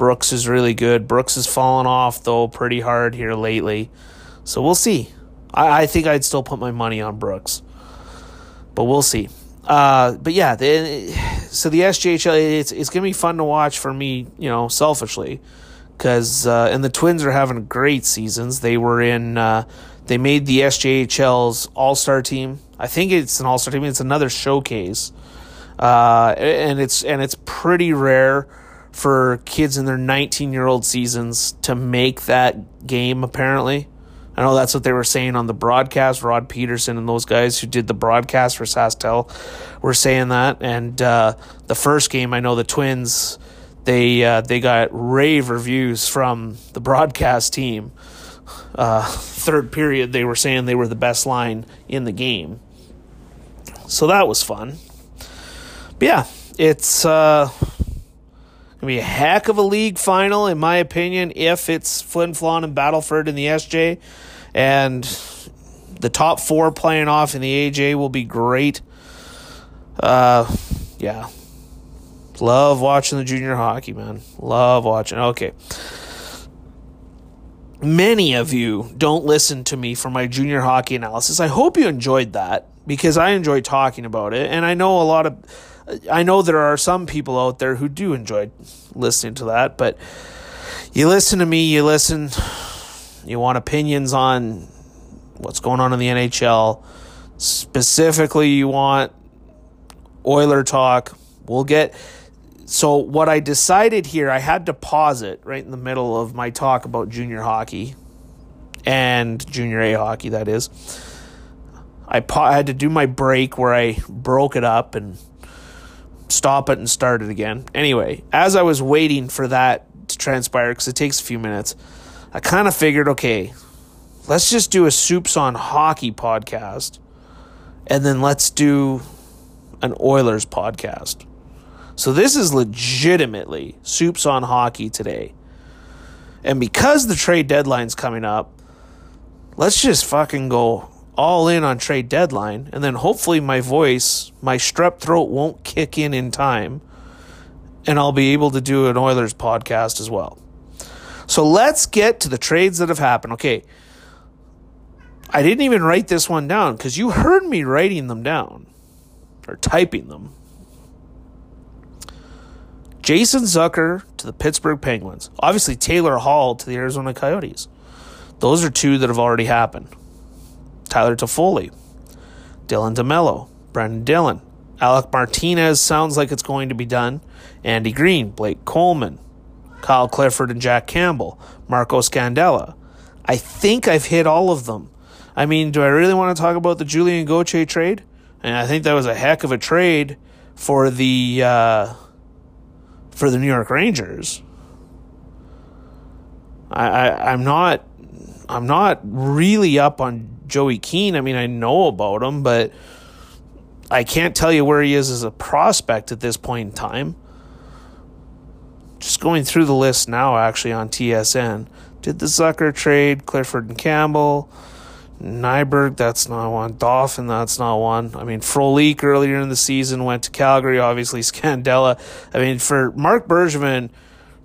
Speaker 1: Brooks is really good. Brooks has fallen off though pretty hard here lately. So we'll see. I, I think I'd still put my money on Brooks. But we'll see. Uh, but yeah, the, so the SJHL, it's, it's going to be fun to watch for me, you know, selfishly. Because, uh, and the Twins are having great seasons. They were in, uh, they made the SJHL's All Star team. I think it's an All Star team. It's another showcase. Uh, and it's, and it's pretty rare for kids in their 19 year old seasons to make that game, apparently. I know that's what they were saying on the broadcast. Rod Peterson and those guys who did the broadcast for SaskTel were saying that. And uh, the first game, I know the Twins, they uh, they got rave reviews from the broadcast team. Uh, third period, they were saying they were the best line in the game. So that was fun. But yeah, it's uh, Gonna be a heck of a league final, in my opinion, if it's Flin Flon and Battleford in the SJ. And the top four playing off in the AJ will be great. Uh, yeah. Love watching the junior hockey, man. Love watching. Okay. Many of you don't listen to me for my junior hockey analysis. I hope you enjoyed that because I enjoy talking about it. And I know a lot of I know there are some people out there who do enjoy listening to that, but you listen to me, you listen, you want opinions on what's going on in the NHL. Specifically, you want Oiler talk. We'll get. So, what I decided here, I had to pause it right in the middle of my talk about junior hockey and junior A hockey, that is. I, pa- I had to do my break where I broke it up and stop it and start it again. Anyway, as I was waiting for that to transpire, because it takes a few minutes, I kind of figured, okay, let's just do a Soups on Hockey podcast, and then let's do an Oilers podcast. So this is legitimately Soups on Hockey today. And because the trade deadline's coming up, let's just fucking go all in on trade deadline, and then hopefully my voice, my strep throat won't kick in in time, and I'll be able to do an Oilers podcast as well. So let's get to the trades that have happened. Okay. I didn't even write this one down because you heard me writing them down or typing them. Jason Zucker to the Pittsburgh Penguins. Obviously, Taylor Hall to the Arizona Coyotes. Those are two that have already happened. Tyler Toffoli, Dylan DeMelo, Brenden Dillon, Alec Martinez sounds like it's going to be done. Andy Greene, Blake Coleman, Kyle Clifford and Jack Campbell, Marco Scandella. I think I've hit all of them. I mean, do I really want to talk about the Julien Gauthier trade? And I think that was a heck of a trade for the uh, for the New York Rangers. I, I I'm not I'm not really up on Joey Keane. I mean, I know about him, but I can't tell you where he is as a prospect at this point in time. Just going through the list now, actually, on TSN. Did the Zucker trade Clifford and Campbell? Nyberg, that's not one. Dauphin, that's not one. I mean, Frolik earlier in the season went to Calgary, obviously *laughs* Scandella. I mean, for Marc Bergevin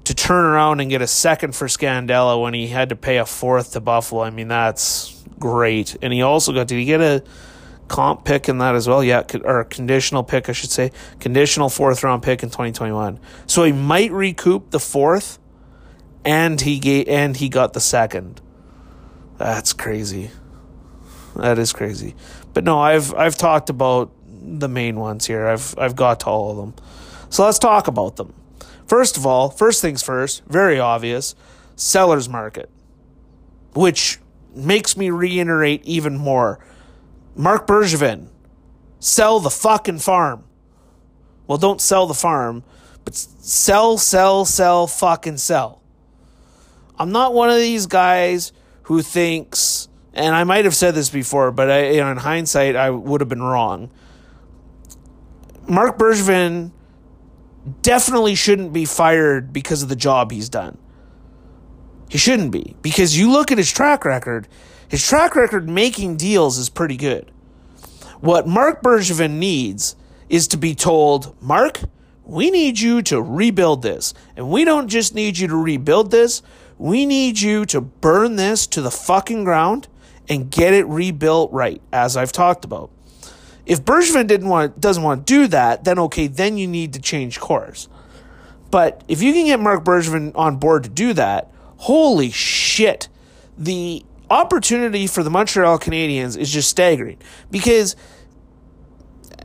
Speaker 1: to turn around and get a second for Scandella when he had to pay a fourth to Buffalo, I mean, that's great. And he also got, did he get a comp pick in that as well? Yeah, or a conditional pick, I should say. Conditional fourth round pick in 2021. So he might recoup the fourth and he gave, and he got the second. That's crazy. That is crazy. But no, I've I've talked about the main ones here. I've I've got to all of them. So let's talk about them. First of all, first things first, very obvious, seller's market. Which makes me reiterate even more. Marc Bergevin, sell the fucking farm. Well, don't sell the farm, but sell, sell, sell, fucking sell. I'm not one of these guys who thinks and I might have said this before, but I, you know, in hindsight, I would have been wrong. Marc Bergevin definitely shouldn't be fired because of the job he's done. He shouldn't be because you look at his track record. His track record making deals is pretty good. What Marc Bergevin needs is to be told, Marc, we need you to rebuild this. And we don't just need you to rebuild this, we need you to burn this to the fucking ground and get it rebuilt right, as I've talked about. If Bergevin didn't want doesn't want to do that, then okay, then you need to change course. But if you can get Marc Bergevin on board to do that, holy shit, the opportunity for the Montreal Canadiens is just staggering because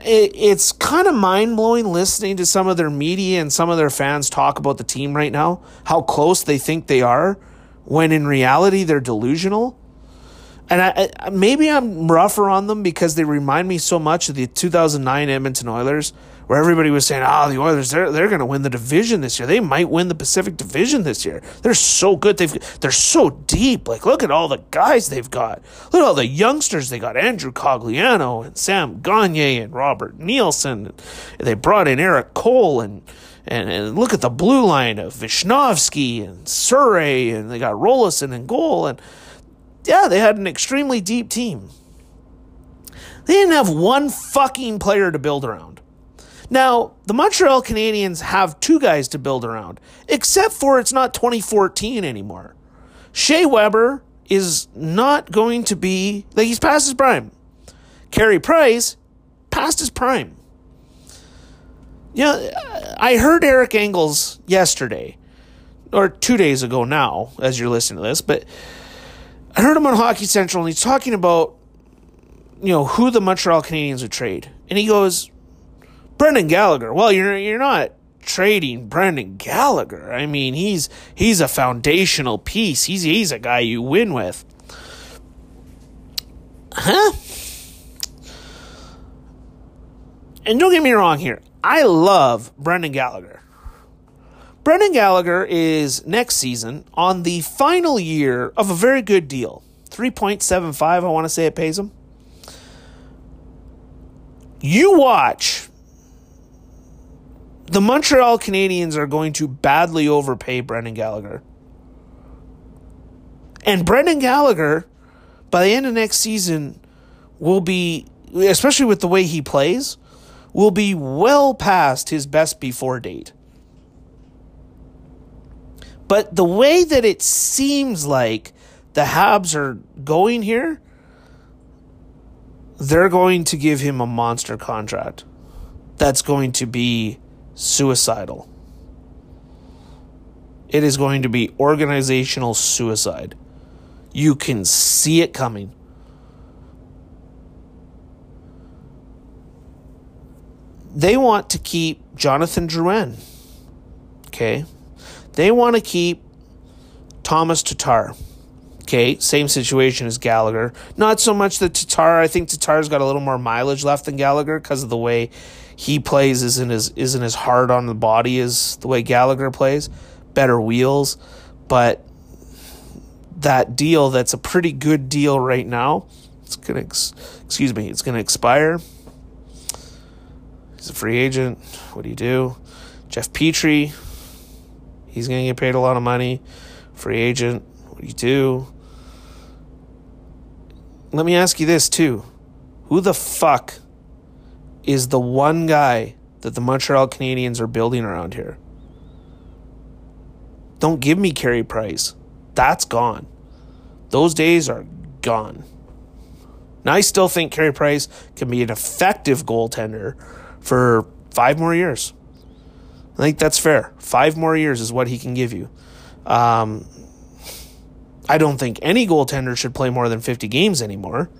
Speaker 1: it, it's kind of mind blowing listening to some of their media and some of their fans talk about the team right now, how close they think they are, when in reality they're delusional. And I, I, maybe I'm rougher on them because they remind me so much of the 2009 Edmonton Oilers, where everybody was saying, "Oh, the Oilers, they're they're going to win the division this year. They might win the Pacific Division this year. They're so good. They've they're so deep. Like, look at all the guys they've got. Look at all the youngsters they got: Andrew Cogliano and Sam Gagner and Robert Nilsson. They brought in Erik Cole and." And, and look at the blue line of Visnovsky and Souray, and they got Roloson in goal. And yeah, they had an extremely deep team. They didn't have one fucking player to build around. Now, the Montreal Canadiens have two guys to build around, except for it's not 2014 anymore. Shea Weber is not going to be, like, he's past his prime. Carey Price, past his prime. Yeah, I heard Eric Engels yesterday, or two days ago now, as you're listening to this, but I heard him on Hockey Central, and he's talking about, you know, who the Montreal Canadiens would trade, and he goes, Brendan Gallagher. Well, you're you're not trading Brendan Gallagher. I mean, he's he's a foundational piece. He's he's a guy you win with. Huh? And don't get me wrong here. I love Brendan Gallagher. Brendan Gallagher is next season on the final year of a very good deal. 3.75, I want to say it pays him. You watch. The Montreal Canadiens are going to badly overpay Brendan Gallagher. And Brendan Gallagher, by the end of next season, will be, especially with the way he plays, will be well past his best before date. But the way that it seems like the Habs are going here, they're going to give him a monster contract that's going to be suicidal. It is going to be organizational suicide. You can see it coming. They want to keep Jonathan Drouin. Okay. They want to keep Thomas Tatar. Okay, same situation as Gallagher. Not so much that Tatar. I think Tatar's got a little more mileage left than Gallagher because of the way he plays isn't as isn't as hard on the body as the way Gallagher plays. Better wheels, but that deal that's a pretty good deal right now. It's gonna excuse me. It's gonna expire. He's a free agent. What do you do? Jeff Petry. He's gonna get paid a lot of money. Free agent. What do you do? let me ask you this too. Who the fuck is the one guy that the Montreal Canadiens are building around here? Don't give me Carey Price. That's gone. Those days are gone. Now, I still think Carey Price can be an effective goaltender for five more years. I think that's fair. Five more years is what he can give you. Um, I don't think any goaltender should play more than 50 games anymore.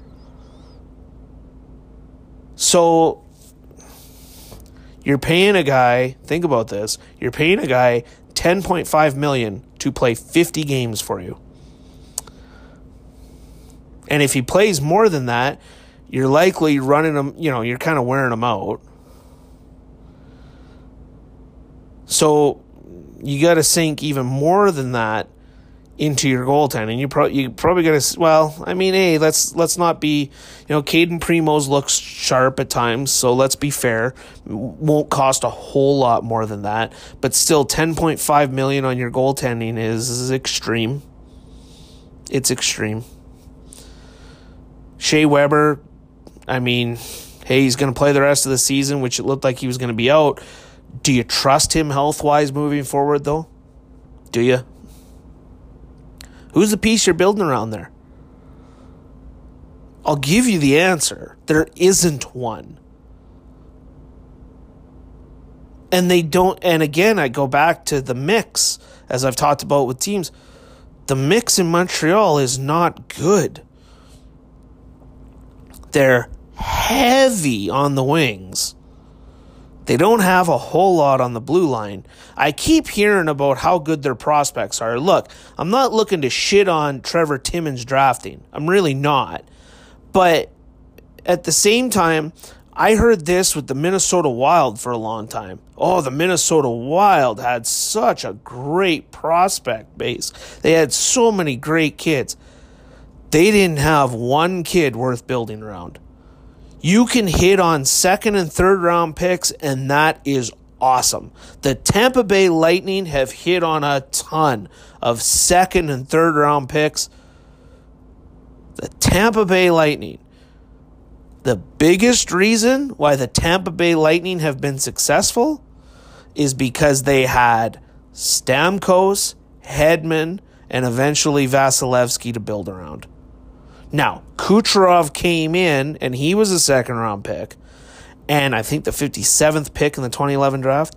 Speaker 1: So you're paying a guy, think about this, you're paying a guy 10.5 million to play 50 games for you. And if he plays more than that, you're likely running him, you know, you're kind of wearing him out. So you got to sink even more than that into your goaltending. You pro- you probably gonna well, I mean, hey, let's let's not be, you know, Cayden Primeau's looks sharp at times, so let's be fair. Won't cost a whole lot more than that, but still 10.5 million on your goaltending is, is extreme. It's extreme. Shea Weber, I mean, hey, he's going to play the rest of the season, which it looked like he was going to be out. Do you trust him health wise moving forward, though? Do you? Who's the piece you're building around there? I'll give you the answer. There isn't one. And they don't, and again, I go back to the mix, as I've talked about with teams. The mix in Montreal is not good. They're heavy on the wings. They don't have a whole lot on the blue line. I keep hearing about how good their prospects are. Look, I'm not looking to shit on Trevor Timmins drafting. I'm really not. But at the same time, I heard this with the Minnesota Wild for a long time. Oh, the Minnesota Wild had such a great prospect base. They had so many great kids. They didn't have one kid worth building around. You can hit on second and third round picks, and that is awesome. The Tampa Bay Lightning have hit on a ton of second and third round picks. The Tampa Bay Lightning. The biggest reason why the Tampa Bay Lightning have been successful is because they had Stamkos, Hedman, and eventually Vasilevskiy to build around. Now, Kucherov came in and he was a second round pick, and I think the 57th pick in the 2011 draft,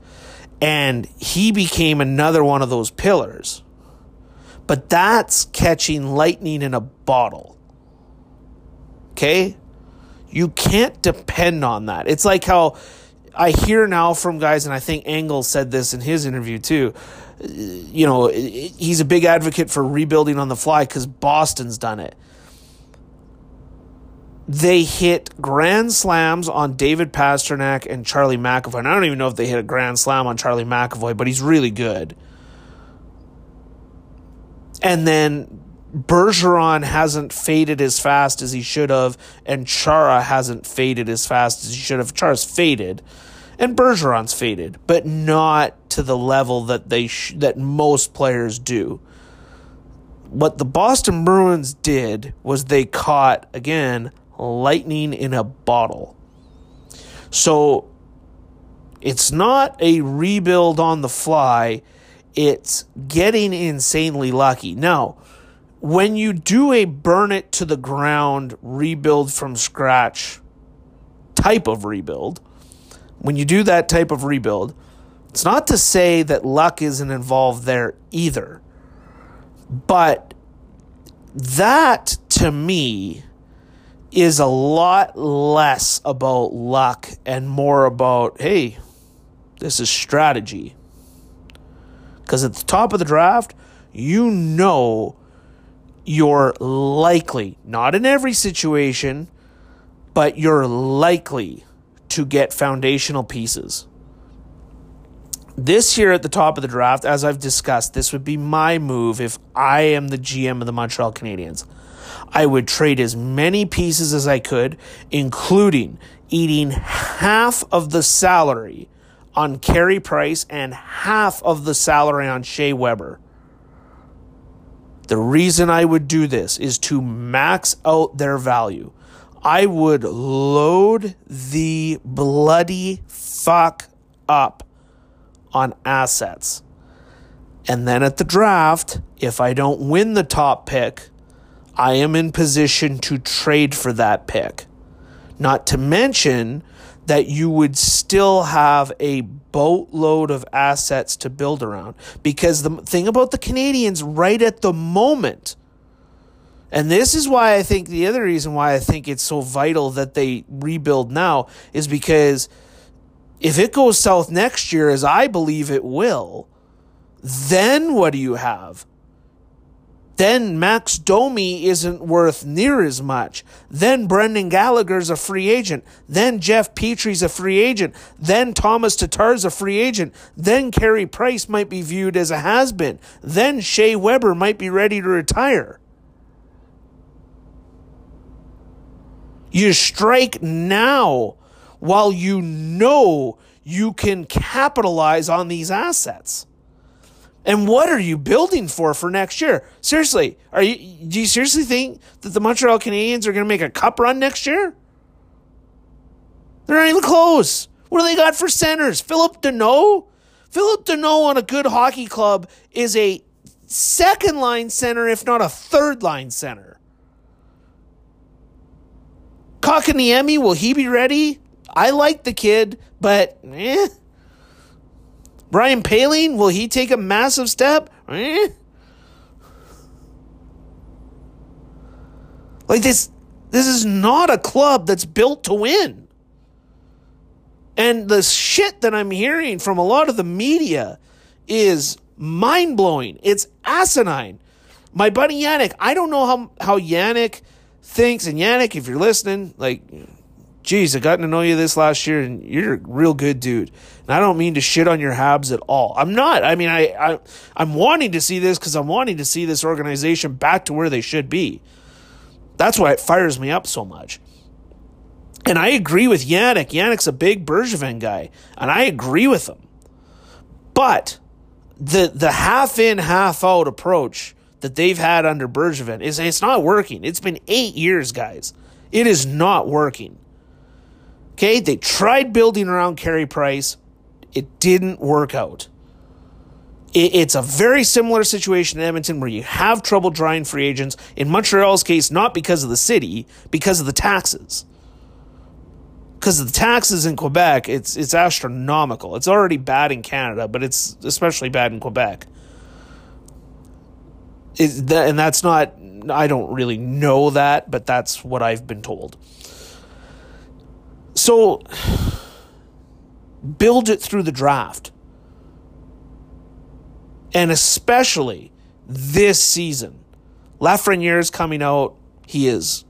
Speaker 1: and he became another one of those pillars. But that's catching lightning in a bottle. Okay? You can't depend on that. It's like how I hear now from guys, and I think Engel said this in his interview too. You know, he's a big advocate for rebuilding on the fly because Boston's done it they hit grand slams on David Pastrnak and Charlie McAvoy. And I don't even know if they hit a grand slam on Charlie McAvoy, but he's really good. And then Bergeron hasn't faded as fast as he should have, and Chara hasn't faded as fast as he should have. Chara's faded, and Bergeron's faded, but not to the level that they sh- that most players do. What the Boston Bruins did was they caught again lightning in a bottle. So it's not a rebuild on the fly, it's getting insanely lucky. Now, when you do a burn it to the ground, rebuild from scratch type of rebuild, when you do that type of rebuild, it's not to say that luck isn't involved there either. But That to me is a lot less about luck and more about, hey, this is strategy. Because at the top of the draft, you know you're likely, not in every situation, but you're likely to get foundational pieces. This year at the top of the draft, as I've discussed, this would be my move if I am the GM of the Montreal Canadiens. I would trade as many pieces as I could, including eating half of the salary on Carey Price and half of the salary on Shea Weber. The reason I would do this is to max out their value. I would load the bloody fuck up on assets. And then at the draft, if I don't win the top pick, I am in position to trade for that pick. Not to mention that you would still have a boatload of assets to build around. Because the thing about the Canadians right at the moment, and this is why I think the other reason why I think it's so vital that they rebuild now is because if it goes south next year, as I believe it will, then what do you have? Then Max Domi isn't worth near as much. Then Brendan Gallagher's a free agent. Then Jeff Petry's a free agent. Then Thomas Tatar's a free agent. Then Carey Price might be viewed as a has been. Then Shea Weber might be ready to retire. You strike now while you know you can capitalize on these assets. And what are you building for for next year? Seriously, are you do you seriously think that the Montreal Canadiens are going to make a cup run next year? They're not even close. What do they got for centers? Phillip Danault? Phillip Danault on a good hockey club is a second line center, if not a third line center. Kotkaniemi, will he be ready? I like the kid, but eh. Ryan Poehling, will he take a massive step? Eh? Like this this is not a club that's built to win. And the shit that I'm hearing from a lot of the media is mind blowing. It's asinine. My buddy Yannick, I don't know how, how Yannick thinks. And Yannick, if you're listening, like, geez, I gotten to know you this last year, and you're a real good dude. And I don't mean to shit on your Habs at all. I'm not. I mean, I, I I'm wanting to see this because I'm wanting to see this organization back to where they should be. That's why it fires me up so much. And I agree with Yannick. Yannick's a big Bergevin guy, and I agree with him. But the the half in, half out approach that they've had under Bergevin is it's not working. It's been eight years, guys. It is not working. Okay, they tried building around Carey Price. It didn't work out. It's a very similar situation in Edmonton where you have trouble drawing free agents. In Montreal's case, not because of the city, because of the taxes. Because of the taxes in Quebec, it's it's astronomical. It's already bad in Canada, but it's especially bad in Quebec. It, that, and that's not. I don't really know that, but that's what I've been told. So build it through the draft. And especially this season. Lafreniere is coming out. He is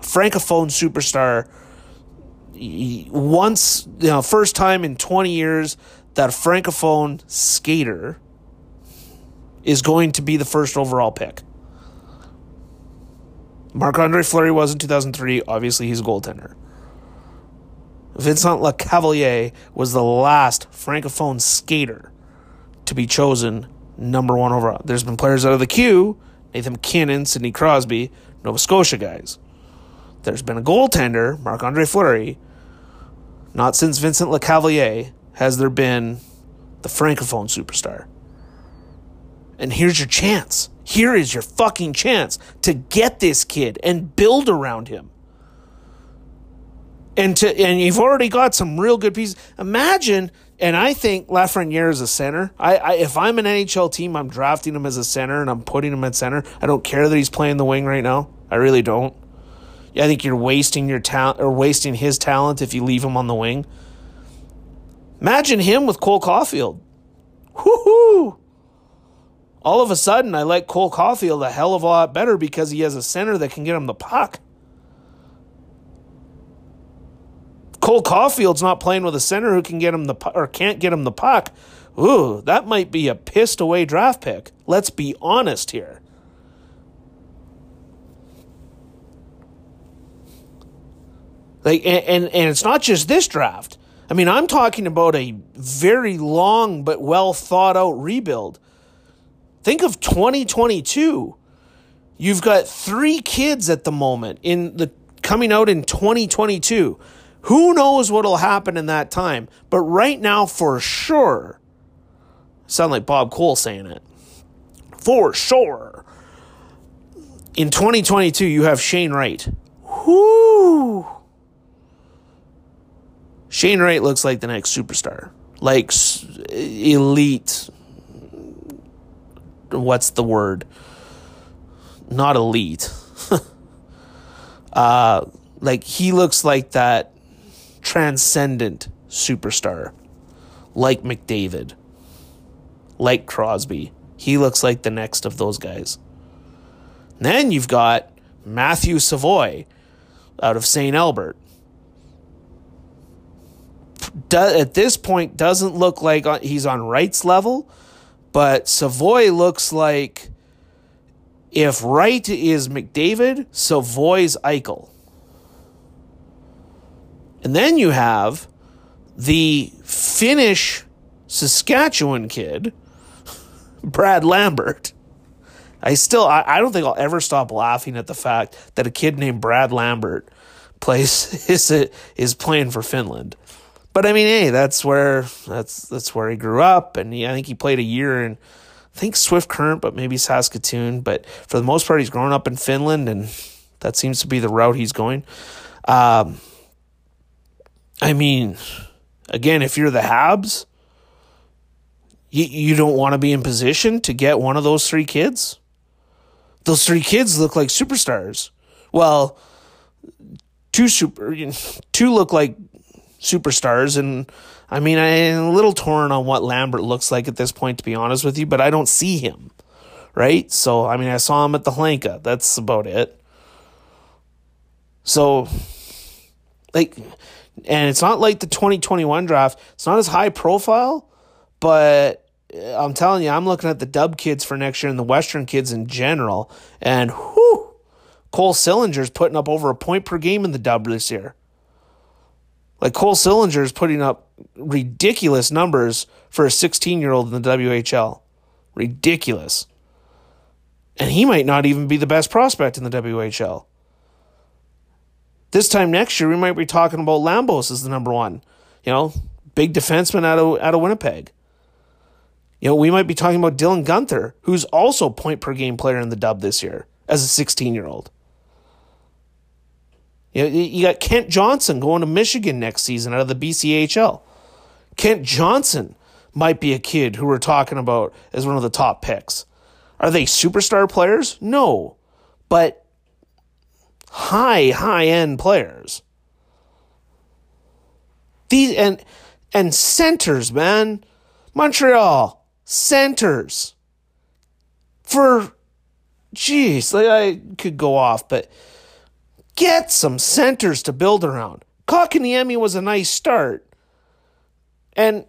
Speaker 1: francophone superstar. He, once, you know, first time in 20 years that francophone skater is going to be the first overall pick. Marc Andre Fleury was in 2003. Obviously, he's a goaltender. Vincent Lecavalier was the last francophone skater to be chosen number one overall. There's been players out of the Q, Nathan MacKinnon, Sidney Crosby, Nova Scotia guys. There's been a goaltender, Marc Andre Fleury. Not since Vincent Lecavalier has there been the francophone superstar. And here's your chance. Here is your fucking chance to get this kid and build around him and to and you've already got some real good pieces. Imagine And I think Lafreniere is a center. I, I if I'm an NHL team, I'm drafting him as a center and I'm putting him at center. I don't care that he's playing the wing right now. I really don't. I think you're wasting your talent or wasting his talent if you leave him on the wing. Imagine him with Cole Caufield. Whoo All of a sudden, I like Cole Caufield a hell of a lot better because he has a center that can get him the puck. Cole Caufield's not playing with a center who can get him the or can't get him the puck. Ooh, that might be a pissed away draft pick. Let's be honest here. Like and, and, and it's not just this draft. I mean, I'm talking about a very long but well thought out rebuild. Think of 2022. You've got three kids at the moment in the coming out in 2022. Who knows what'll happen in that time? But right now, for sure, sound like Bob Cole saying it. For sure. In 2022, you have Shane Wright. Whoo! Shane Wright looks like the next superstar. Like elite. What's the word? Not elite. *laughs* uh, like he looks like that transcendent superstar. Like McDavid. Like Crosby. He looks like the next of those guys. then you've got Matthew Savoie out of St. Albert do, at this point doesn't look like he's on Wright's level, but Savoie looks like if Wright is McDavid, Savoie's Eichel. And then you have the Finnish Saskatchewan kid, Brad Lambert. I still, I, I don't think I'll ever stop laughing at the fact that a kid named Brad Lambert plays *laughs* is is playing for Finland. But I mean, hey, that's where that's that's where he grew up, and he, I think he played a year in, I think Swift Current, but maybe Saskatoon. But for the most part, he's grown up in Finland, and that seems to be the route he's going. Um, I mean, again, if you're the Habs, you you don't want to be in position to get one of those three kids. Those three kids look like superstars. Well, two super, two look like superstars. And I mean, I'm a little torn on what Lambert looks like at this point, to be honest with you, but I don't see him, right? So, I mean, I saw him at the Hlinka. That's about it. So, like, and it's not like the 2021 draft, it's not as high profile, but uh, I'm telling you, I'm looking at the dub kids for next year and the Western kids in general, and whew, Cole Sillinger's putting up over a point per game in the dub this year. Like Cole Sillinger is putting up ridiculous numbers for a 16 year old in the WHL. Ridiculous. And he might not even be the best prospect in the WHL. This time next year, we might be talking about Lambos as the number one. You know, big defenseman out of out of Winnipeg. You know, we might be talking about Dylan Guenther, who's also point per game player in the dub this year as a 16 year old. You, know, you got Kent Johnson going to Michigan next season out of the BCHL. Kent Johnson might be a kid who we're talking about as one of the top picks. Are they superstar players? No. But high, high end players. These and and centers, man. Montreal centers. For jeez, like I could go off, but Get some centers to build around. Kotkaniemi was a nice start. And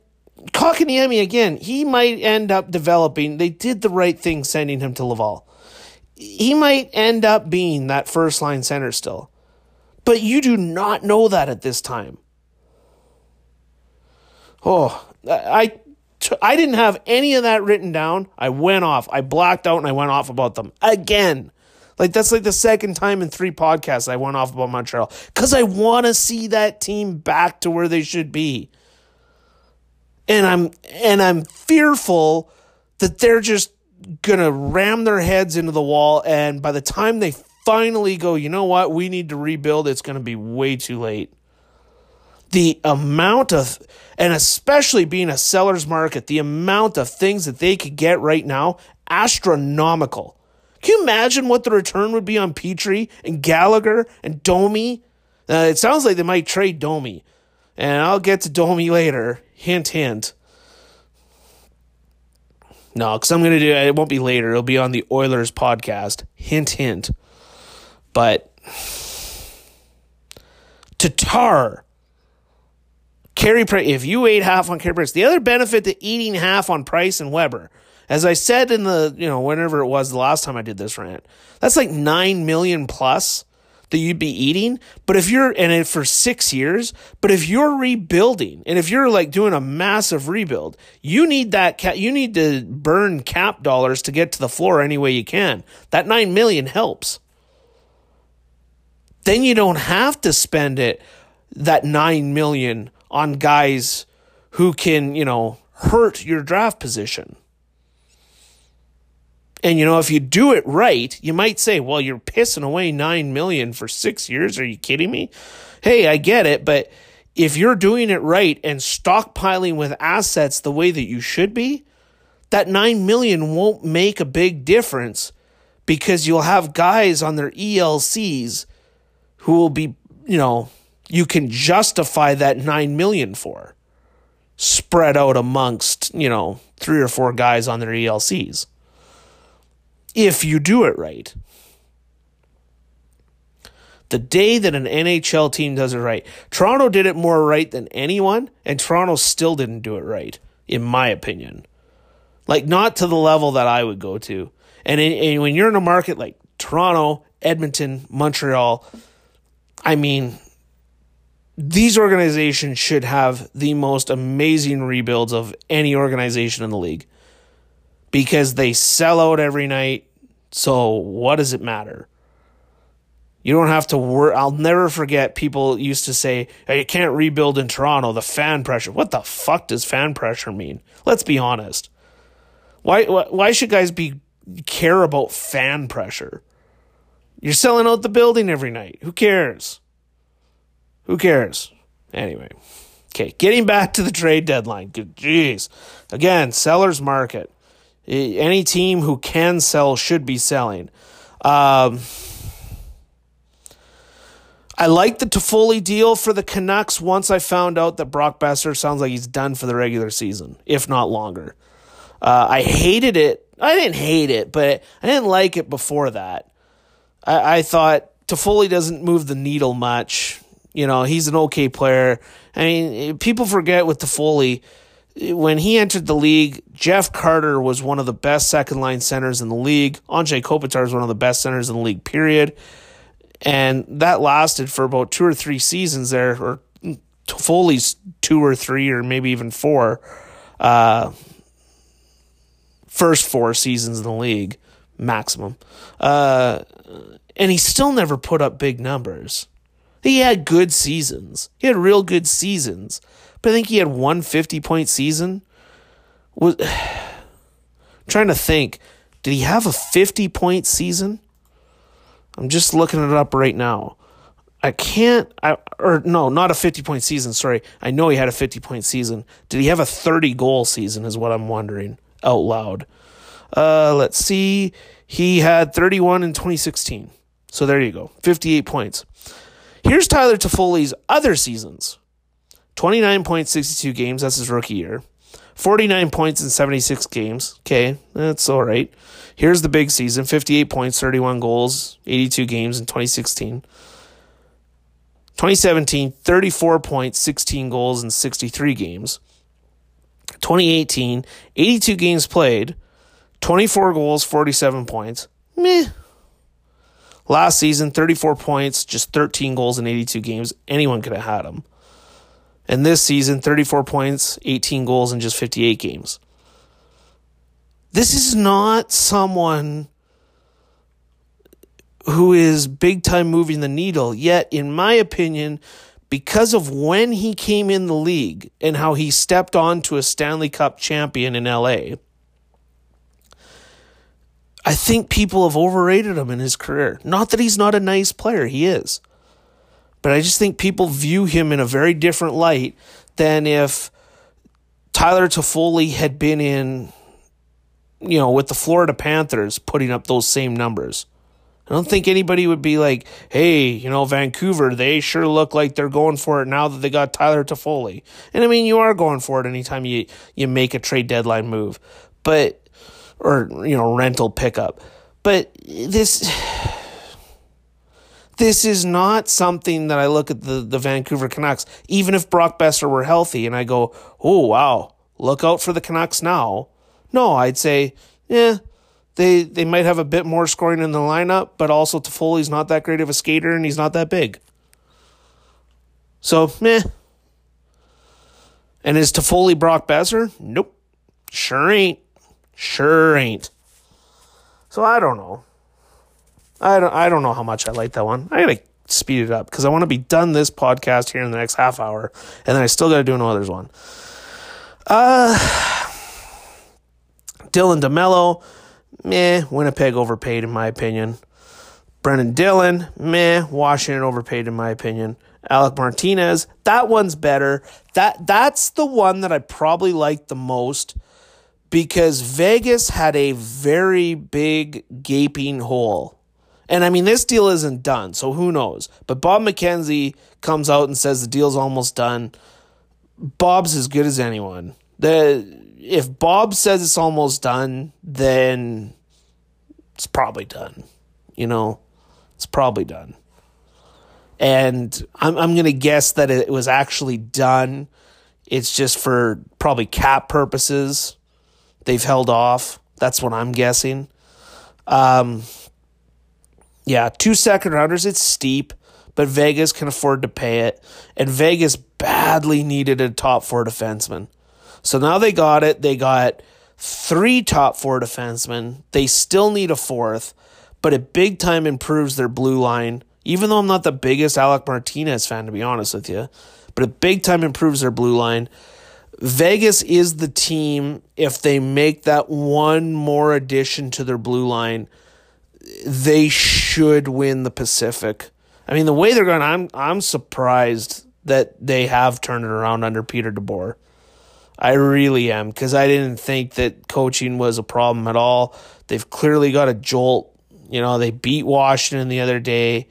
Speaker 1: Kotkaniemi, again, he might end up developing. They did the right thing sending him to Laval. He might end up being that first line center still. But you do not know that at this time. Oh, I, I didn't have any of that written down. I went off. I blacked out and I went off about them again. Like that's like the second time in three podcasts I went off about Montreal because I want to see that team back to where they should be. And I'm and I'm fearful that they're just gonna ram their heads into the wall, and by the time they finally go, you know what, we need to rebuild, it's gonna be way too late. the amount of, and especially being a seller's market, the amount of things that they could get right now, astronomical. Can you imagine what the return would be on Petry and Gallagher and Domi? Uh, it sounds like they might trade Domi. And I'll get to Domi later. Hint, hint. No, because I'm going to do it. It won't be later. It'll be on the Oilers podcast. Hint, hint. But Tatar, Carey Price, if you ate half on Carey Price, the other benefit to eating half on Price and Weber, as I said in the, you know, whenever it was the last time I did this rant, that's like 9 million plus that you'd be eating. But if you're in it for six years, but if you're rebuilding and if you're like doing a massive rebuild, you need that cap, you need to burn cap dollars to get to the floor any way you can. That nine million helps. Then you don't have to spend it that nine million on guys who can, you know, hurt your draft position. And you know, if you do it right, you might say, "Well, you're pissing away 9 million for 6 years. Are you kidding me?" Hey, I get it, but if you're doing it right and stockpiling with assets the way that you should be, that 9 million won't make a big difference because you'll have guys on their ELCs who will be, you know, you can justify that 9 million for spread out amongst, you know, three or four guys on their ELCs if you do it right. The day that an NHL team does it right, Toronto did it more right than anyone, and Toronto still didn't do it right, in my opinion. Like, not to the level that I would go to. And, in, and when you're in a market like Toronto, Edmonton, Montreal, I mean, these organizations should have the most amazing rebuilds of any organization in the league because they sell out every night. So what does it matter? You don't have to work. I'll never forget people used to say, hey, you can't rebuild in Toronto, the fan pressure. What the fuck does fan pressure mean? Let's be honest. Why, why, why should guys be care about fan pressure? You're selling out the building every night. Who cares? Who cares? Anyway. Okay, getting back to the trade deadline. Jeez. Again, seller's market. Any team who can sell should be selling. Um, I like the Toffoli deal for the Canucks once I found out that Brock Boeser sounds like he's done for the regular season, if not longer. Uh, I hated it. I didn't hate it, but I didn't like it before that. I, I thought Toffoli doesn't move the needle much. You know, he's an okay player. I mean, people forget with Toffoli when he entered the league, Jeff Carter was one of the best second line centers in the league. Anze Kopitar is one of the best centers in the league, period. And that lasted for about two or three seasons there, or Toffoli's two or three, or maybe even four. Uh, first four seasons in the league, maximum. Uh, and he still never put up big numbers. He had good seasons. He had real good seasons but I think he had one 50 point season. Was *sighs* trying to think, did he have a 50 point season? I'm just looking it up right now. I can't, I, or no, not a 50 point season. Sorry. I know he had a 50 point season. Did he have a 30 goal season, is what I'm wondering out loud. Uh, let's see. He had 31 in 2016. So there you go. 58 points. Here's Tyler Toffoli's other seasons 29 points, 62 games. That's his rookie year. 49 points in 76 games. Okay, that's all right. Here's the big season 58 points, 31 goals, 82 games in 2016. 2017, 34 points, 16 goals in 63 games. 2018, 82 games played, 24 goals, 47 points. Meh. Last season, 34 points, just 13 goals in 82 games. Anyone could have had him. And this season, 34 points, 18 goals in just 58 games. This is not someone who is big time moving the needle. Yet, in my opinion, because of when he came in the league and how he stepped on to a Stanley Cup champion in LA, I think people have overrated him in his career. Not that he's not a nice player, he is. But I just think people view him in a very different light than if Tyler Toffoli had been in, you know, with the Florida Panthers putting up those same numbers. I don't think anybody would be like, hey, you know, Vancouver, they sure look like they're going for it now that they got Tyler Toffoli. And I mean, you are going for it anytime you, you make a trade deadline move, but, or, you know, rental pickup. But this, this is not something that I look at the, the Vancouver Canucks, even if Brock Boeser were healthy, and I go, oh, wow, look out for the Canucks now. No, I'd say, yeah, they they might have a bit more scoring in the lineup, but also Toffoli's not that great of a skater and he's not that big. So, meh. And is Toffoli Brock Boeser? Nope. Sure ain't. Sure ain't. So I don't know. I don't I don't know how much I like that one. I gotta speed it up because I want to be done this podcast here in the next half hour, and then I still gotta do another one. Uh Dylan DeMelo meh, Winnipeg overpaid in my opinion. Brenden Dillon, meh, Washington overpaid in my opinion. Alec Martinez, that one's better. That that's the one that I probably like the most because Vegas had a very big gaping hole. And I mean this deal isn't done, so who knows. But Bob McKenzie comes out and says the deal's almost done. Bob's as good as anyone. The if Bob says it's almost done, then it's probably done. You know, it's probably done. And I'm I'm gonna guess that it was actually done. It's just for probably cap purposes. They've held off. That's what I'm guessing. Um, yeah, two second rounders. It's steep, but Vegas can afford to pay it, and Vegas badly needed a top four defenseman. So now they got it. They got three top four defensemen. They still need a fourth, but it big time improves their blue line. Even though I'm not the biggest Alec Martinez fan, to be honest with you, but it big time improves their blue line. Vegas is the team if they make that one more addition to their blue line, they should win the Pacific. I mean, the way they're going, I'm I'm surprised that they have turned it around under Peter DeBoer. I really am because I didn't think that coaching was a problem at all. They've clearly got a jolt. You know, they beat Washington the other day.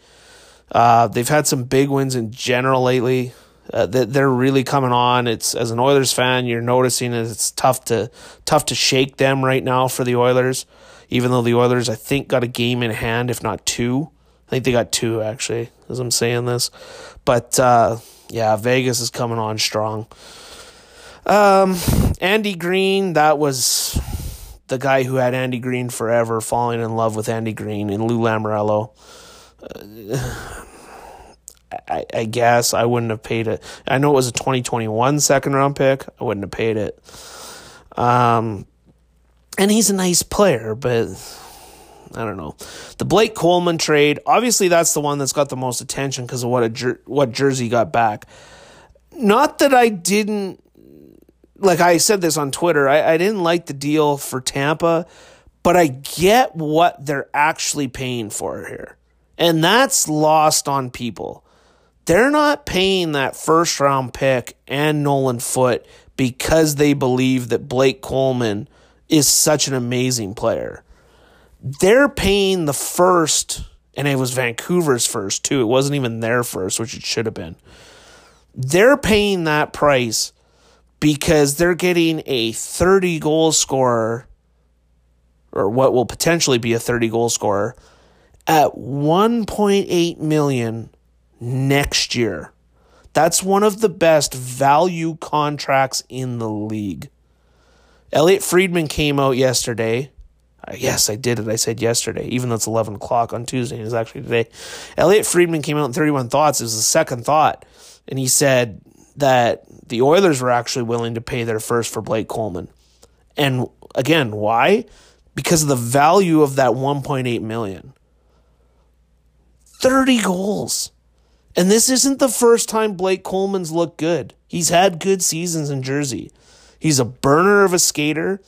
Speaker 1: Uh, they've had some big wins in general lately. Uh, they're really coming on. It's as an Oilers fan, you're noticing that it's tough to tough to shake them right now for the Oilers. Even though the Oilers, I think, got a game in hand, if not two. I think they got two actually, as I'm saying this. But uh, yeah, Vegas is coming on strong. Um, Andy Greene, that was the guy who had Andy Greene forever, falling in love with Andy Greene and Lou Lamoriello. Uh, I, I guess I wouldn't have paid it. I know it was a 2021 second round pick. I wouldn't have paid it. Um, and he's a nice player, but I don't know. The Blake Coleman trade, obviously that's the one that's got the most attention because of what a jer- what jersey got back. Not that I didn't like I said this on Twitter, I, I didn't like the deal for Tampa, but I get what they're actually paying for here. And that's lost on people. They're not paying that first round pick and Nolan Foote because they believe that Blake Coleman is such an amazing player. They're paying the first, and it was Vancouver's first too. It wasn't even their first, which it should have been. They're paying that price because they're getting a 30 goal scorer or what will potentially be a 30 goal scorer at 1.8 million next year. That's one of the best value contracts in the league. Elliotte Friedman came out yesterday. Uh, yes, I did it. I said yesterday, even though it's 11 o'clock on Tuesday. It's actually today. Elliotte Friedman came out in 31 Thoughts. It was the second thought. And he said that the Oilers were actually willing to pay their first for Blake Coleman. And again, why? Because of the value of that 1.8 million. 30 goals. And this isn't the first time Blake Coleman's looked good. He's had good seasons in Jersey. He's a burner of a skater.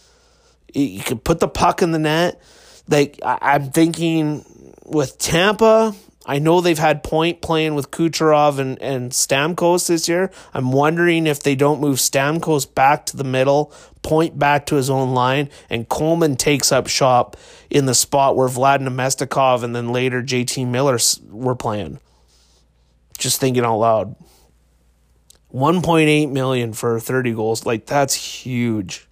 Speaker 1: He can put the puck in the net. Like I'm thinking with Tampa, I know they've had Point playing with Kucherov and, and Stamkos this year. I'm wondering if they don't move Stamkos back to the middle, Point back to his own line, and Coleman takes up shop in the spot where Vlad Namestnikov and then later JT Miller were playing. Just thinking out loud. 1.8 million for 30 goals. Like that's huge.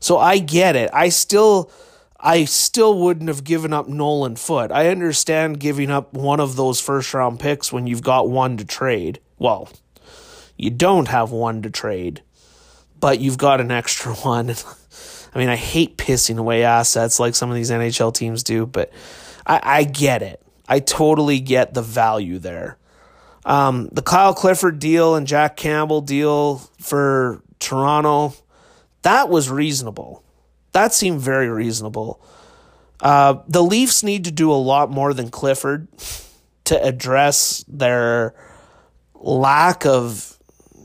Speaker 1: So I get it. I still I still wouldn't have given up Nolan Foote. I understand giving up one of those first round picks when you've got one to trade. Well, you don't have one to trade, but you've got an extra *laughs* one. I mean, I hate pissing away assets like some of these NHL teams do, but I, I get it. I totally get the value there. Um, the Kyle Clifford deal and Jack Campbell deal for Toronto, that was reasonable. That seemed very reasonable. Uh, the Leafs need to do a lot more than Clifford to address their lack of,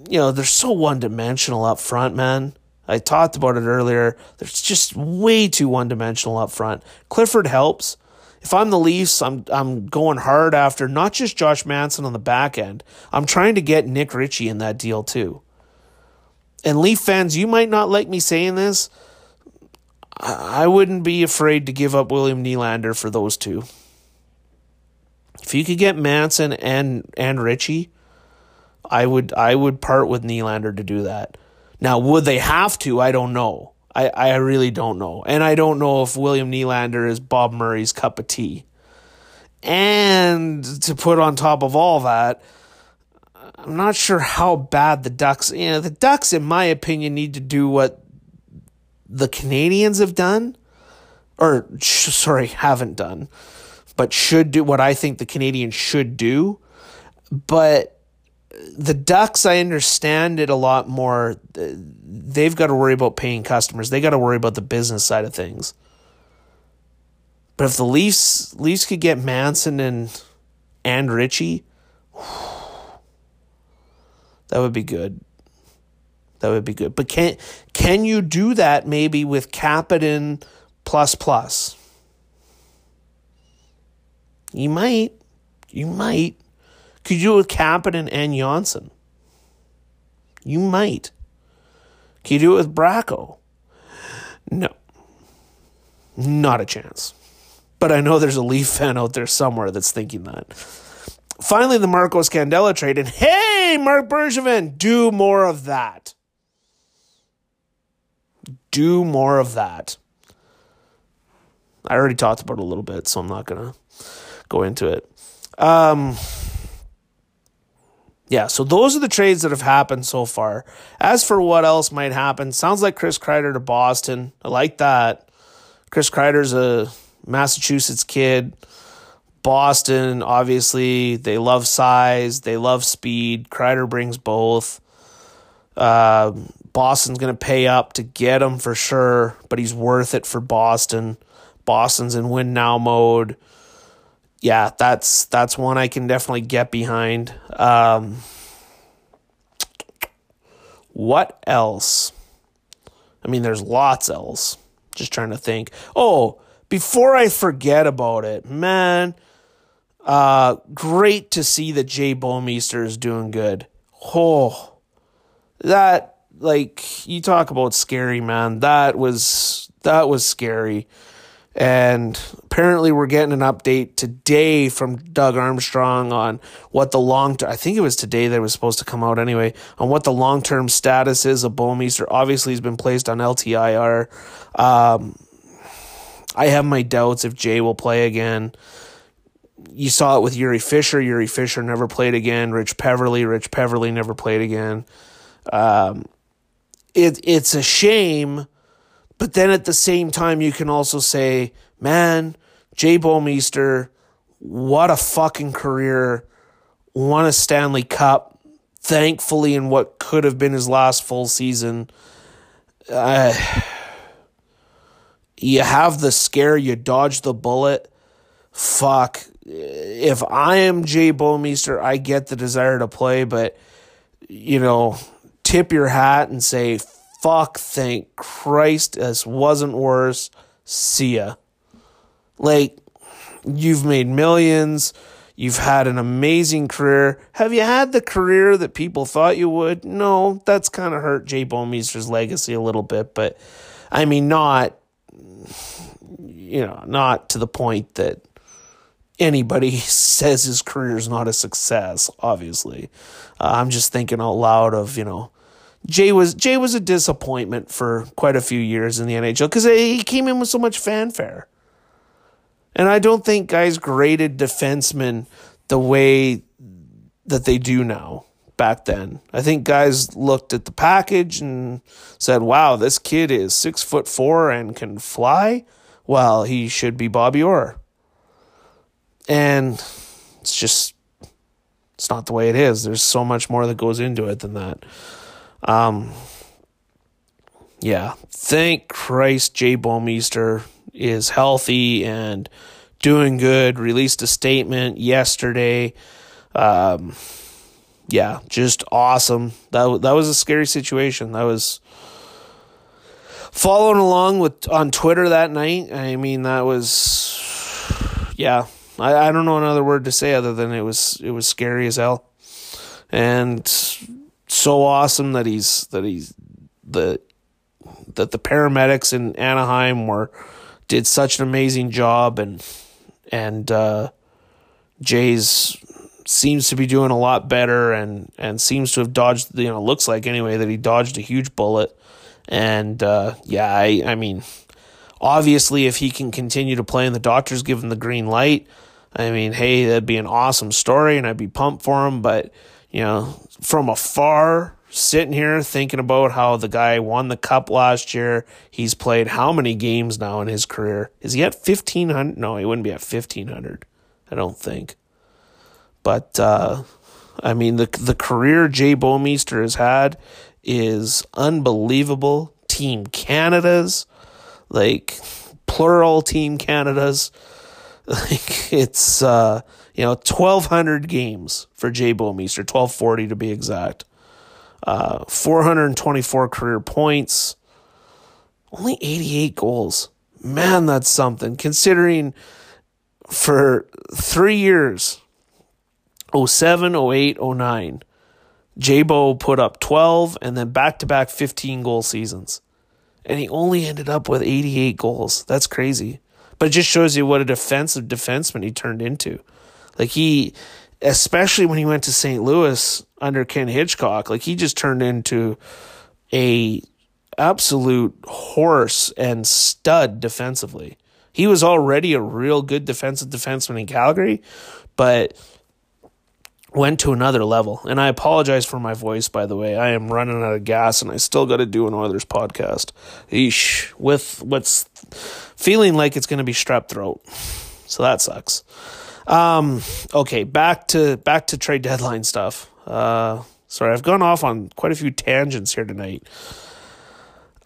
Speaker 1: you know, they're so one dimensional up front, man. I talked about it earlier. They're just way too one dimensional up front. Clifford helps. If I'm the Leafs, I'm I'm going hard after not just Josh Manson on the back end. I'm trying to get Nick Ritchie in that deal too. And Leaf fans, you might not like me saying this. I wouldn't be afraid to give up William Nylander for those two. If you could get Manson and and Ritchie, I would I would part with Nylander to do that. Now, would they have to? I don't know. I, I really don't know. And I don't know if William Nylander is Bob Murray's cup of tea. And to put on top of all that, I'm not sure how bad the Ducks, you know, the Ducks, in my opinion, need to do what the Canadiens have done, or sh- sorry, haven't done, but should do what I think the Canadiens should do. But the Ducks, I understand it a lot more. They've got to worry about paying customers. They got to worry about the business side of things. But if the Leafs Leafs could get Manson and and Ritchie, *sighs* that would be good. That would be good. But can can you do that maybe with Kapanen plus plus? You might. You might. Could you do it with Kapanen and Janssen? You might. Can you do it with Bracco? No. Not a chance. But I know there's a Leaf fan out there somewhere that's thinking that. Finally, the Marco Scandella trade, and hey, Marc Bergevin, do more of that. Do more of that. I already talked about it a little bit, so I'm not to go into it. Um, yeah, so those are the trades that have happened so far. As for what else might happen, sounds like Chris Kreider to Boston. I like that. Chris Kreider's a Massachusetts kid. Boston, obviously, they love size, they love speed. Kreider brings both. Uh, Boston's going to pay up to get him for sure, but he's worth it for Boston. Boston's in win now mode yeah, that's that's one I can definitely get behind. Um, what else? I mean, there's lots else. Just trying to think. Oh, before I forget about it, man, uh, great to see that Jay Bouwmeester is doing good. Oh, that like you talk about scary, man. That was that was scary. And apparently, we're getting an update today from Doug Armstrong on what the long term, I think it was today that was supposed to come out anyway, on what the long term status is of Bouwmeester. Obviously, he's been placed on LTIR. Um, I have my doubts if Jay will play again. You saw it with Jiri Fischer. Jiri Fischer never played again. Rich Peverley. Rich Peverley never played again. Um, it it's a shame but then at the same time, you can also say, man, Jay Bouwmeester, what a fucking career. Won a Stanley Cup, thankfully, in what could have been his last full season. Uh, you have the scare, you dodge the bullet. Fuck. If I am Jay Bouwmeester, I get the desire to play, but, you know, tip your hat and say, fuck, thank Christ, this wasn't worse. See ya. Like, you've made millions. You've had an amazing career. Have you had the career that people thought you would? No, that's kind of hurt Jay Bouwmeester's legacy a little bit, but I mean, not, you know, not to the point that anybody *laughs* says his career is not a success, obviously. Uh, I'm just thinking out loud of, you know, Jay was Jay was a disappointment for quite a few years in the NHL because he came in with so much fanfare. And I don't think guys graded defensemen the way that they do now back then. I think guys looked at the package and said, wow, this kid is six foot four and can fly. Well, he should be Bobby Orr. And it's just, it's not the way it is. There's so much more that goes into it than that. Um, yeah, thank Christ Jay Bouwmeester is healthy and doing good. Released a statement yesterday. Um, yeah, just awesome. That that was a scary situation. That was following along with on Twitter that night. I mean, that was yeah. I, I don't know another word to say other than it was it was scary as hell, and so awesome that he's that he's the that the paramedics in Anaheim were did such an amazing job and and uh, Jay's seems to be doing a lot better and and seems to have dodged you know looks like anyway that he dodged a huge bullet. And uh, yeah I I mean obviously if he can continue to play and the doctors give him the green light I mean hey that'd be an awesome story and I'd be pumped for him. But you know from afar sitting here thinking about how the guy won the cup last year. He's played how many games now in his career? Is he at 1500? No, he wouldn't be at 1500. I don't think. But uh, I mean the the career Jay Bouwmeester has had is unbelievable. Team Canada's like plural team Canada's *laughs* like it's uh you know 1200 games for Jay Bouwmeester, 1240 to be exact uh, 424 career points, only 88 goals. Man, that's something. Considering for three years 07, 08, 09, Jabo put up 12 and then back to back 15 goal seasons. And he only ended up with 88 goals. That's crazy. But it just shows you what a defensive defenseman he turned into. Like he especially when he went to St. Louis under Ken Hitchcock, like he just turned into a absolute horse and stud defensively. He was already a real good defensive defenseman in Calgary, but went to another level. And I apologize for my voice, by the way. I am running out of gas and I still got to do an Oilers podcast. Eesh, with what's feeling like it's going to be strep throat. So that sucks. Um, okay, back to back to trade deadline stuff. Uh, sorry, I've gone off on quite a few tangents here tonight.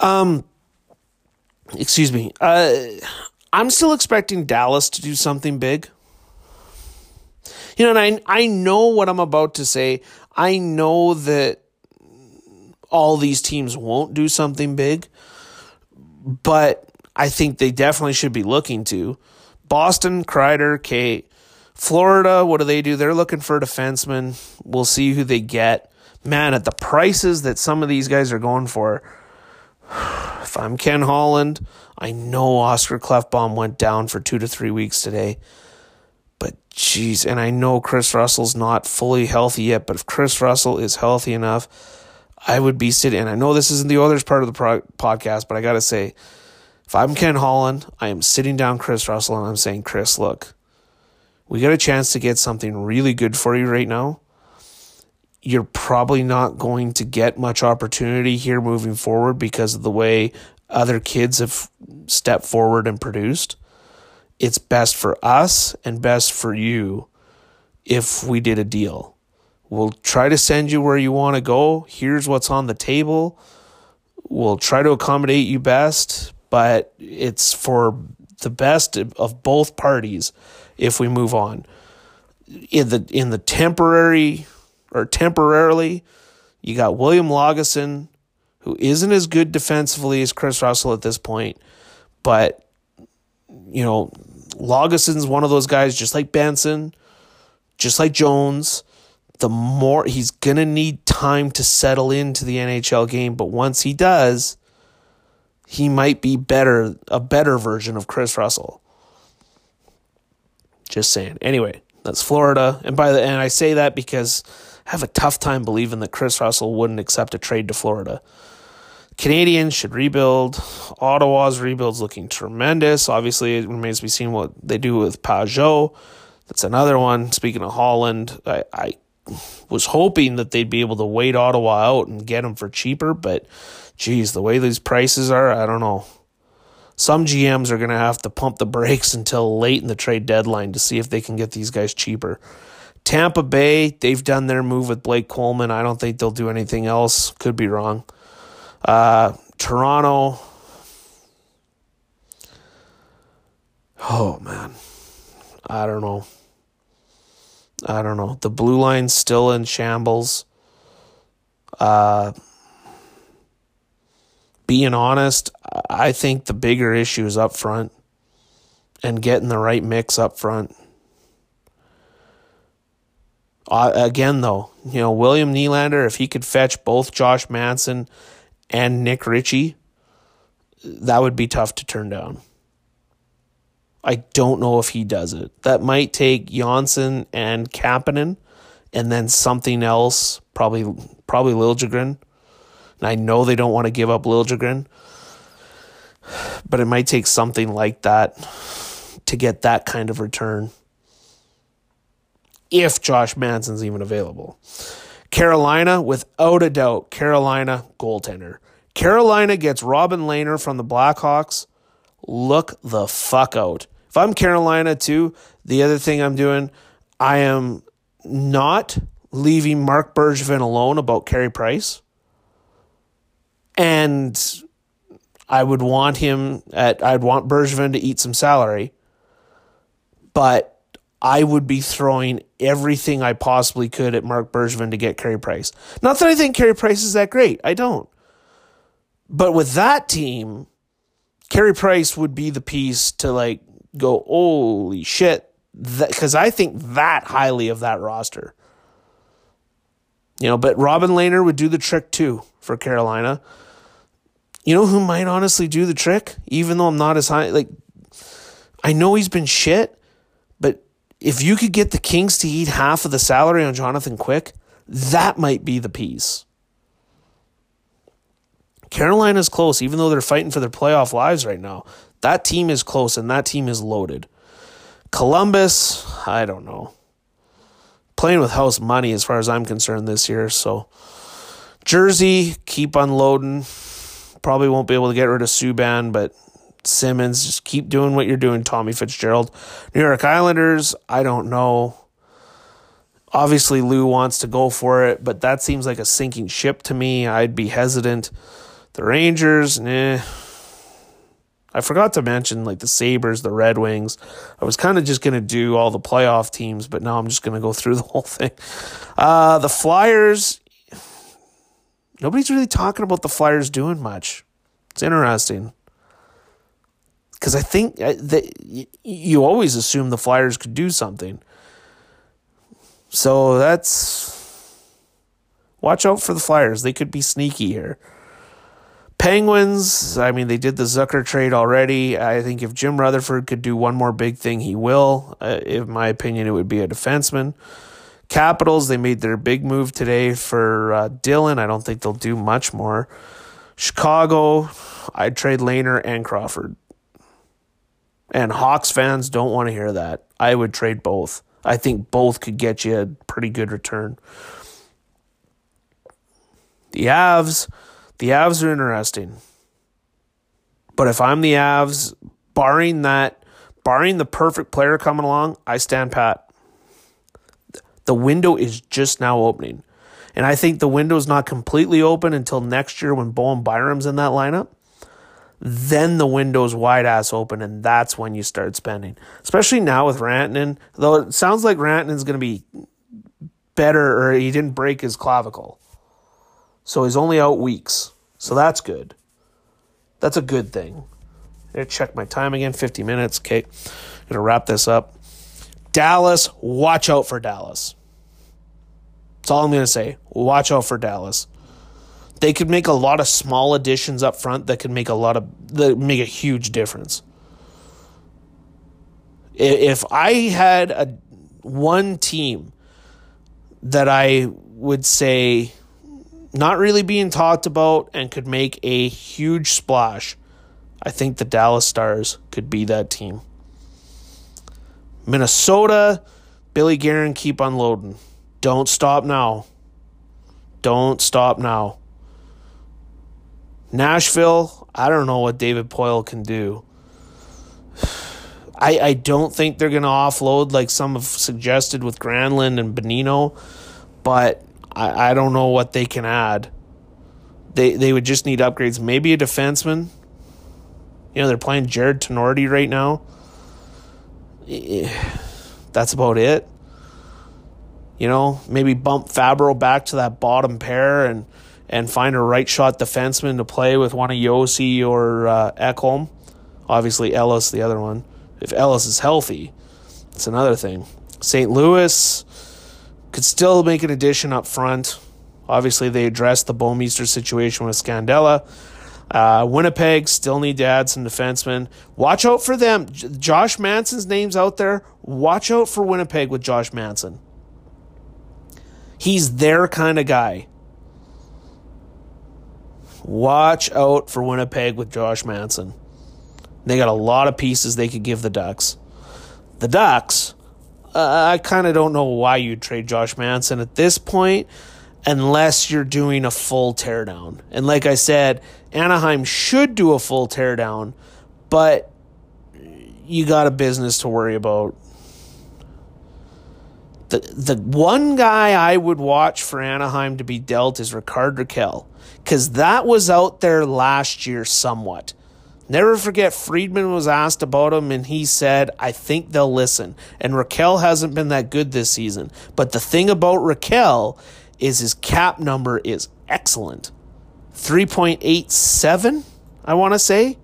Speaker 1: Um, excuse me. Uh, I'm still expecting Dallas to do something big. You know, and I I know what I'm about to say. I know that all these teams won't do something big, but I think they definitely should be looking to. Boston, Kreider, Kate, Florida, what do they do? They're looking for a defenseman. We'll see who they get. Man, at the prices that some of these guys are going for, *sighs* if I'm Ken Holland, I know Oscar Klefbom went down for two to three weeks today. But jeez, and I know Kris Russell's not fully healthy yet, but if Kris Russell is healthy enough, I would be sitting. And I know this isn't the others part of the pro- podcast, but I got to say, if I'm Ken Holland, I am sitting down Kris Russell and I'm saying, Kris, look, we got a chance to get something really good for you right now. You're probably not going to get much opportunity here moving forward because of the way other kids have stepped forward and produced. It's best for us and best for you if we did a deal. We'll try to send you where you want to go. Here's what's on the table. We'll try to accommodate you best, but it's for the best of both parties if we move on. In the in the temporary or temporarily, you got William Lagesson, who isn't as good defensively as Kris Russell at this point, but you know, Lagesson's one of those guys just like Benson, just like Jones, the more he's to need time to settle into the NHL game. But once he does, he might be better, a better version of Kris Russell. Just saying. Anyway, that's Florida. And by the and I say that because I have a tough time believing that Kris Russell wouldn't accept a trade to Florida. Canadiens should rebuild. Ottawa's rebuild's looking tremendous. Obviously, it remains to be seen what they do with Pageau. That's another one. Speaking of Holland, I, I was hoping that they'd be able to wait Ottawa out and get him for cheaper, but geez, the way these prices are, I don't know. Some GMs are going to have to pump the brakes until late in the trade deadline to see if they can get these guys cheaper. Tampa Bay, they've done their move with Blake Coleman. I don't think they'll do anything else. Could be wrong. Uh, Toronto. Oh, man. I don't know. I don't know. The blue line's still in shambles. Uh, being honest, I think the bigger issue is up front and getting the right mix up front. Uh, again, though, you know, William Nylander, if he could fetch both Josh Manson and Nick Ritchie, that would be tough to turn down. I don't know if he does it. That might take Janssen and Kapanen and then something else, probably probably Liljegren. And I know they don't want to give up Liljegren, but it might take something like that to get that kind of return if Josh Manson's even available. Carolina, without a doubt, Carolina goaltender. Carolina gets Robin Lehner from the Blackhawks. Look the fuck out. If I'm Carolina too, the other thing I'm doing, I am not leaving Marc Bergevin alone about Carey Price. And I would want him at I'd want Bergevin to eat some salary. But I would be throwing everything I possibly could at Marc Bergevin to get Carey Price. Not that I think Carey Price is that great. I don't. But with that team, Carey Price would be the piece to like go, holy shit, because I think that highly of that roster. You know, but Robin Lehner would do the trick too for Carolina. You know who might honestly do the trick, even though I'm not as high? Like, I know he's been shit, but if you could get the Kings to eat half of the salary on Jonathan Quick, that might be the piece. Carolina's close, even though they're fighting for their playoff lives right now. That team is close and that team is loaded. Columbus, I don't know. Playing with house money as far as I'm concerned this year. So, Jersey, keep unloading. Probably won't be able to get rid of Subban, but Simmonds, just keep doing what you're doing, Tommy Fitzgerald. New York Islanders, I don't know. Obviously, Lou wants to go for it, but that seems like a sinking ship to me. I'd be hesitant. The Rangers, eh. I forgot to mention like the Sabres, the Red Wings. I was kind of just going to do all the playoff teams, but now I'm just going to go through the *laughs* whole thing. Uh, the Flyers, nobody's really talking about the Flyers doing much. It's interesting. Because I think that you always assume the Flyers could do something. So that's. Watch out for the Flyers. They could be sneaky here. Penguins, I mean, they did the Zucker trade already. I think if Jim Rutherford could do one more big thing, he will. Uh, in my opinion, it would be a defenseman. Capitals, they made their big move today for uh, Dillon. I don't think they'll do much more. Chicago, I'd trade Lehner and Crawford. And Hawks fans don't want to hear that. I would trade both. I think both could get you a pretty good return. The Avs, the Avs are interesting. But if I'm the Avs, barring that, barring the perfect player coming along, I stand pat. The window is just now opening. And I think the window's not completely open until next year when Bowen Byram's in that lineup. Then the window's wide ass open, and that's when you start spending. Especially now with Rantanen. Though it sounds like Rantanen's going to be better, or he didn't break his clavicle. So he's only out weeks. So that's good. That's a good thing. I check my time again 50 minutes. Okay. I'm going to wrap this up. Dallas, watch out for Dallas. That's all I'm going to say. Watch out for Dallas. They could make a lot of small additions up front that could make a lot of that make a huge difference. If I had a one team that I would say not really being talked about and could make a huge splash, I think the Dallas Stars could be that team. Minnesota, Billy Guerin, keep unloading. Don't stop now. Don't stop now. Nashville, I don't know what David Poile can do. *sighs* I, I don't think they're going to offload like some have suggested with Granlund and Bonino, but I, I don't know what they can add. They they would just need upgrades. Maybe a defenseman. You know, they're playing Jared Tinordi right now. That's about it. You know, maybe bump Fabro back to that bottom pair and and find a right shot defenseman to play with one of Josi or uh, Ekholm. Obviously, Ellis, the other one. If Ellis is healthy, it's another thing. St. Louis could still make an addition up front. Obviously, they addressed the Bouwmeester situation with Scandella. Uh, Winnipeg still need to add some defensemen. Watch out for them. J- Josh Manson's name's out there. Watch out for Winnipeg with Josh Manson. He's their kind of guy. Watch out for Winnipeg with Josh Manson. They got a lot of pieces they could give the Ducks. The Ducks, uh, I kind of don't know why you'd trade Josh Manson at this point unless you're doing a full teardown. And like I said, Anaheim should do a full teardown, but you got a business to worry about. The the one guy I would watch for Anaheim to be dealt is Rickard Rakell, because that was out there last year somewhat. Never forget, Friedman was asked about him, and he said, I think they'll listen. And Rakell hasn't been that good this season. But the thing about Rakell is his cap number is excellent 3.87, I want to say.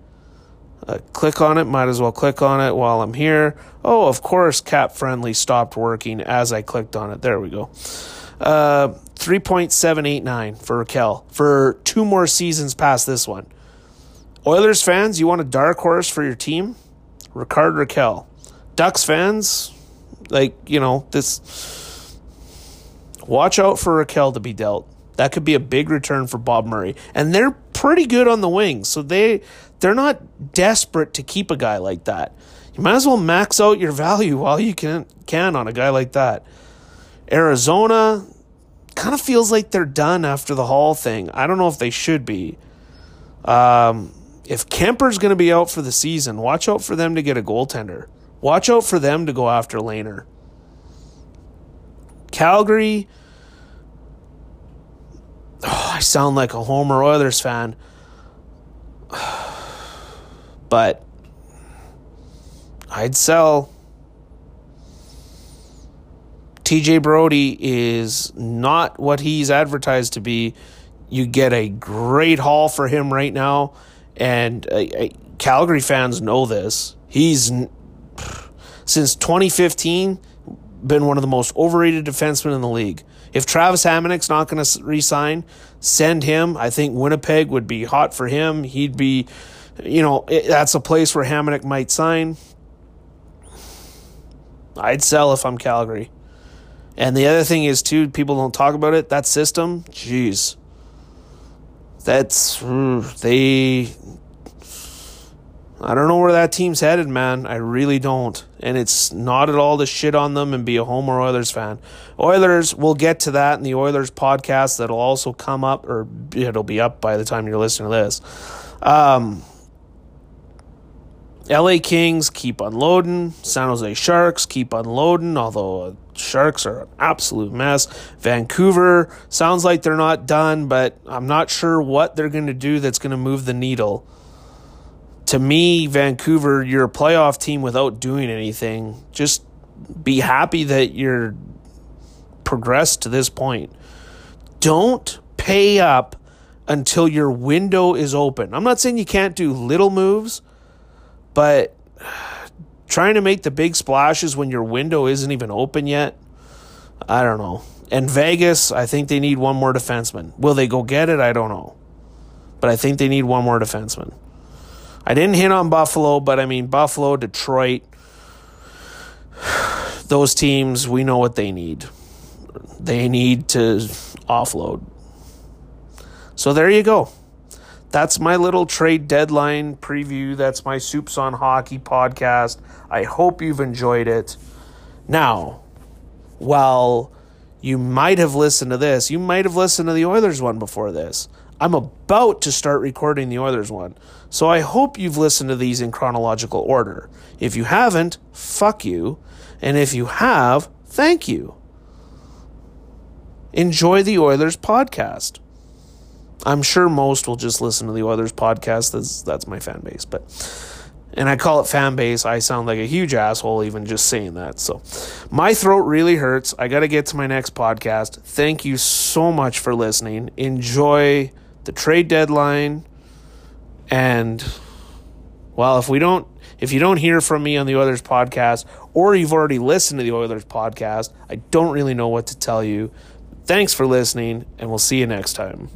Speaker 1: Uh, click on it, might as well click on it while I'm here. Oh, of course, Cap Friendly stopped working as I clicked on it. There we go. Uh, 3.789 for Rakell for two more seasons past this one. Oilers fans, you want a dark horse for your team? Rickard Rakell. Ducks fans, like, you know, this. Watch out for Rakell to be dealt. That could be a big return for Bob Murray. And they're pretty good on the wings, so they they're not desperate to keep a guy like that. You might as well max out your *laughs* value while you can can on a guy like that. Arizona kind of feels like they're done after the Hall thing. I don't know if they should be. Um, if Kuemper's going to be out for the season, watch out for them to get a goaltender. Watch out for them to go after Lehner. Calgary. Oh, I sound like a Homer Oilers fan. *sighs* But I'd sell. TJ Brodie is not what he's advertised to be. You get a great haul for him right now, and uh, uh, Calgary fans know this. He's since 2015 been one of the most overrated defensemen in the league. If Travis Hamonic's not going to resign, send him. I think Winnipeg would be hot for him. He'd be, you know, it, that's a place where Hamonic might sign. I'd sell if I'm Calgary. And the other thing is too, people don't talk about it. That system, jeez, that's mm, they. I don't know where that team's headed, man. I really don't. And it's not at all to shit on them and be a Homer Oilers fan. Oilers, we'll get to that in the Oilers podcast that'll also come up, or it'll be up by the time you're listening to this. Um, LA Kings keep unloading. San Jose Sharks keep unloading, although Sharks are an absolute mess. Vancouver sounds like they're not done, but I'm not sure what they're going to do that's going to move the needle. To me, Vancouver, you're a playoff team without doing anything. Just be happy that you're progressed to this point. Don't pay up until your window is open. I'm not saying you can't do little moves, but trying to make the big splashes when your window isn't even open yet. I don't know. And Vegas, I think they need one more defenseman. Will they go get it? I don't know. But I think they need one more defenseman. I didn't hit on Buffalo, but I mean, Buffalo, Detroit, those teams, we know what they need. They need to offload. So there you go. That's my little trade deadline preview. That's my Soups on Hockey podcast. I hope you've enjoyed it. Now, while you might have listened to this, you might have listened to the Oilers one before this. I'm about to start recording the Oilers one. So I hope you've listened to these in chronological order. If you haven't, fuck you. And if you have, thank you. Enjoy the Oilers podcast. I'm sure most will just listen to the Oilers podcast. That's that's my fan base, but and I call it fan base. I sound like a huge asshole even just saying that. So my throat really hurts. I got to get to my next podcast. Thank you so much for listening. Enjoy the trade deadline and well, if we don't if you don't hear from me on the Oilers podcast or you've already listened to the Oilers podcast, I don't really know what to tell you. Thanks for listening and we'll see you next time.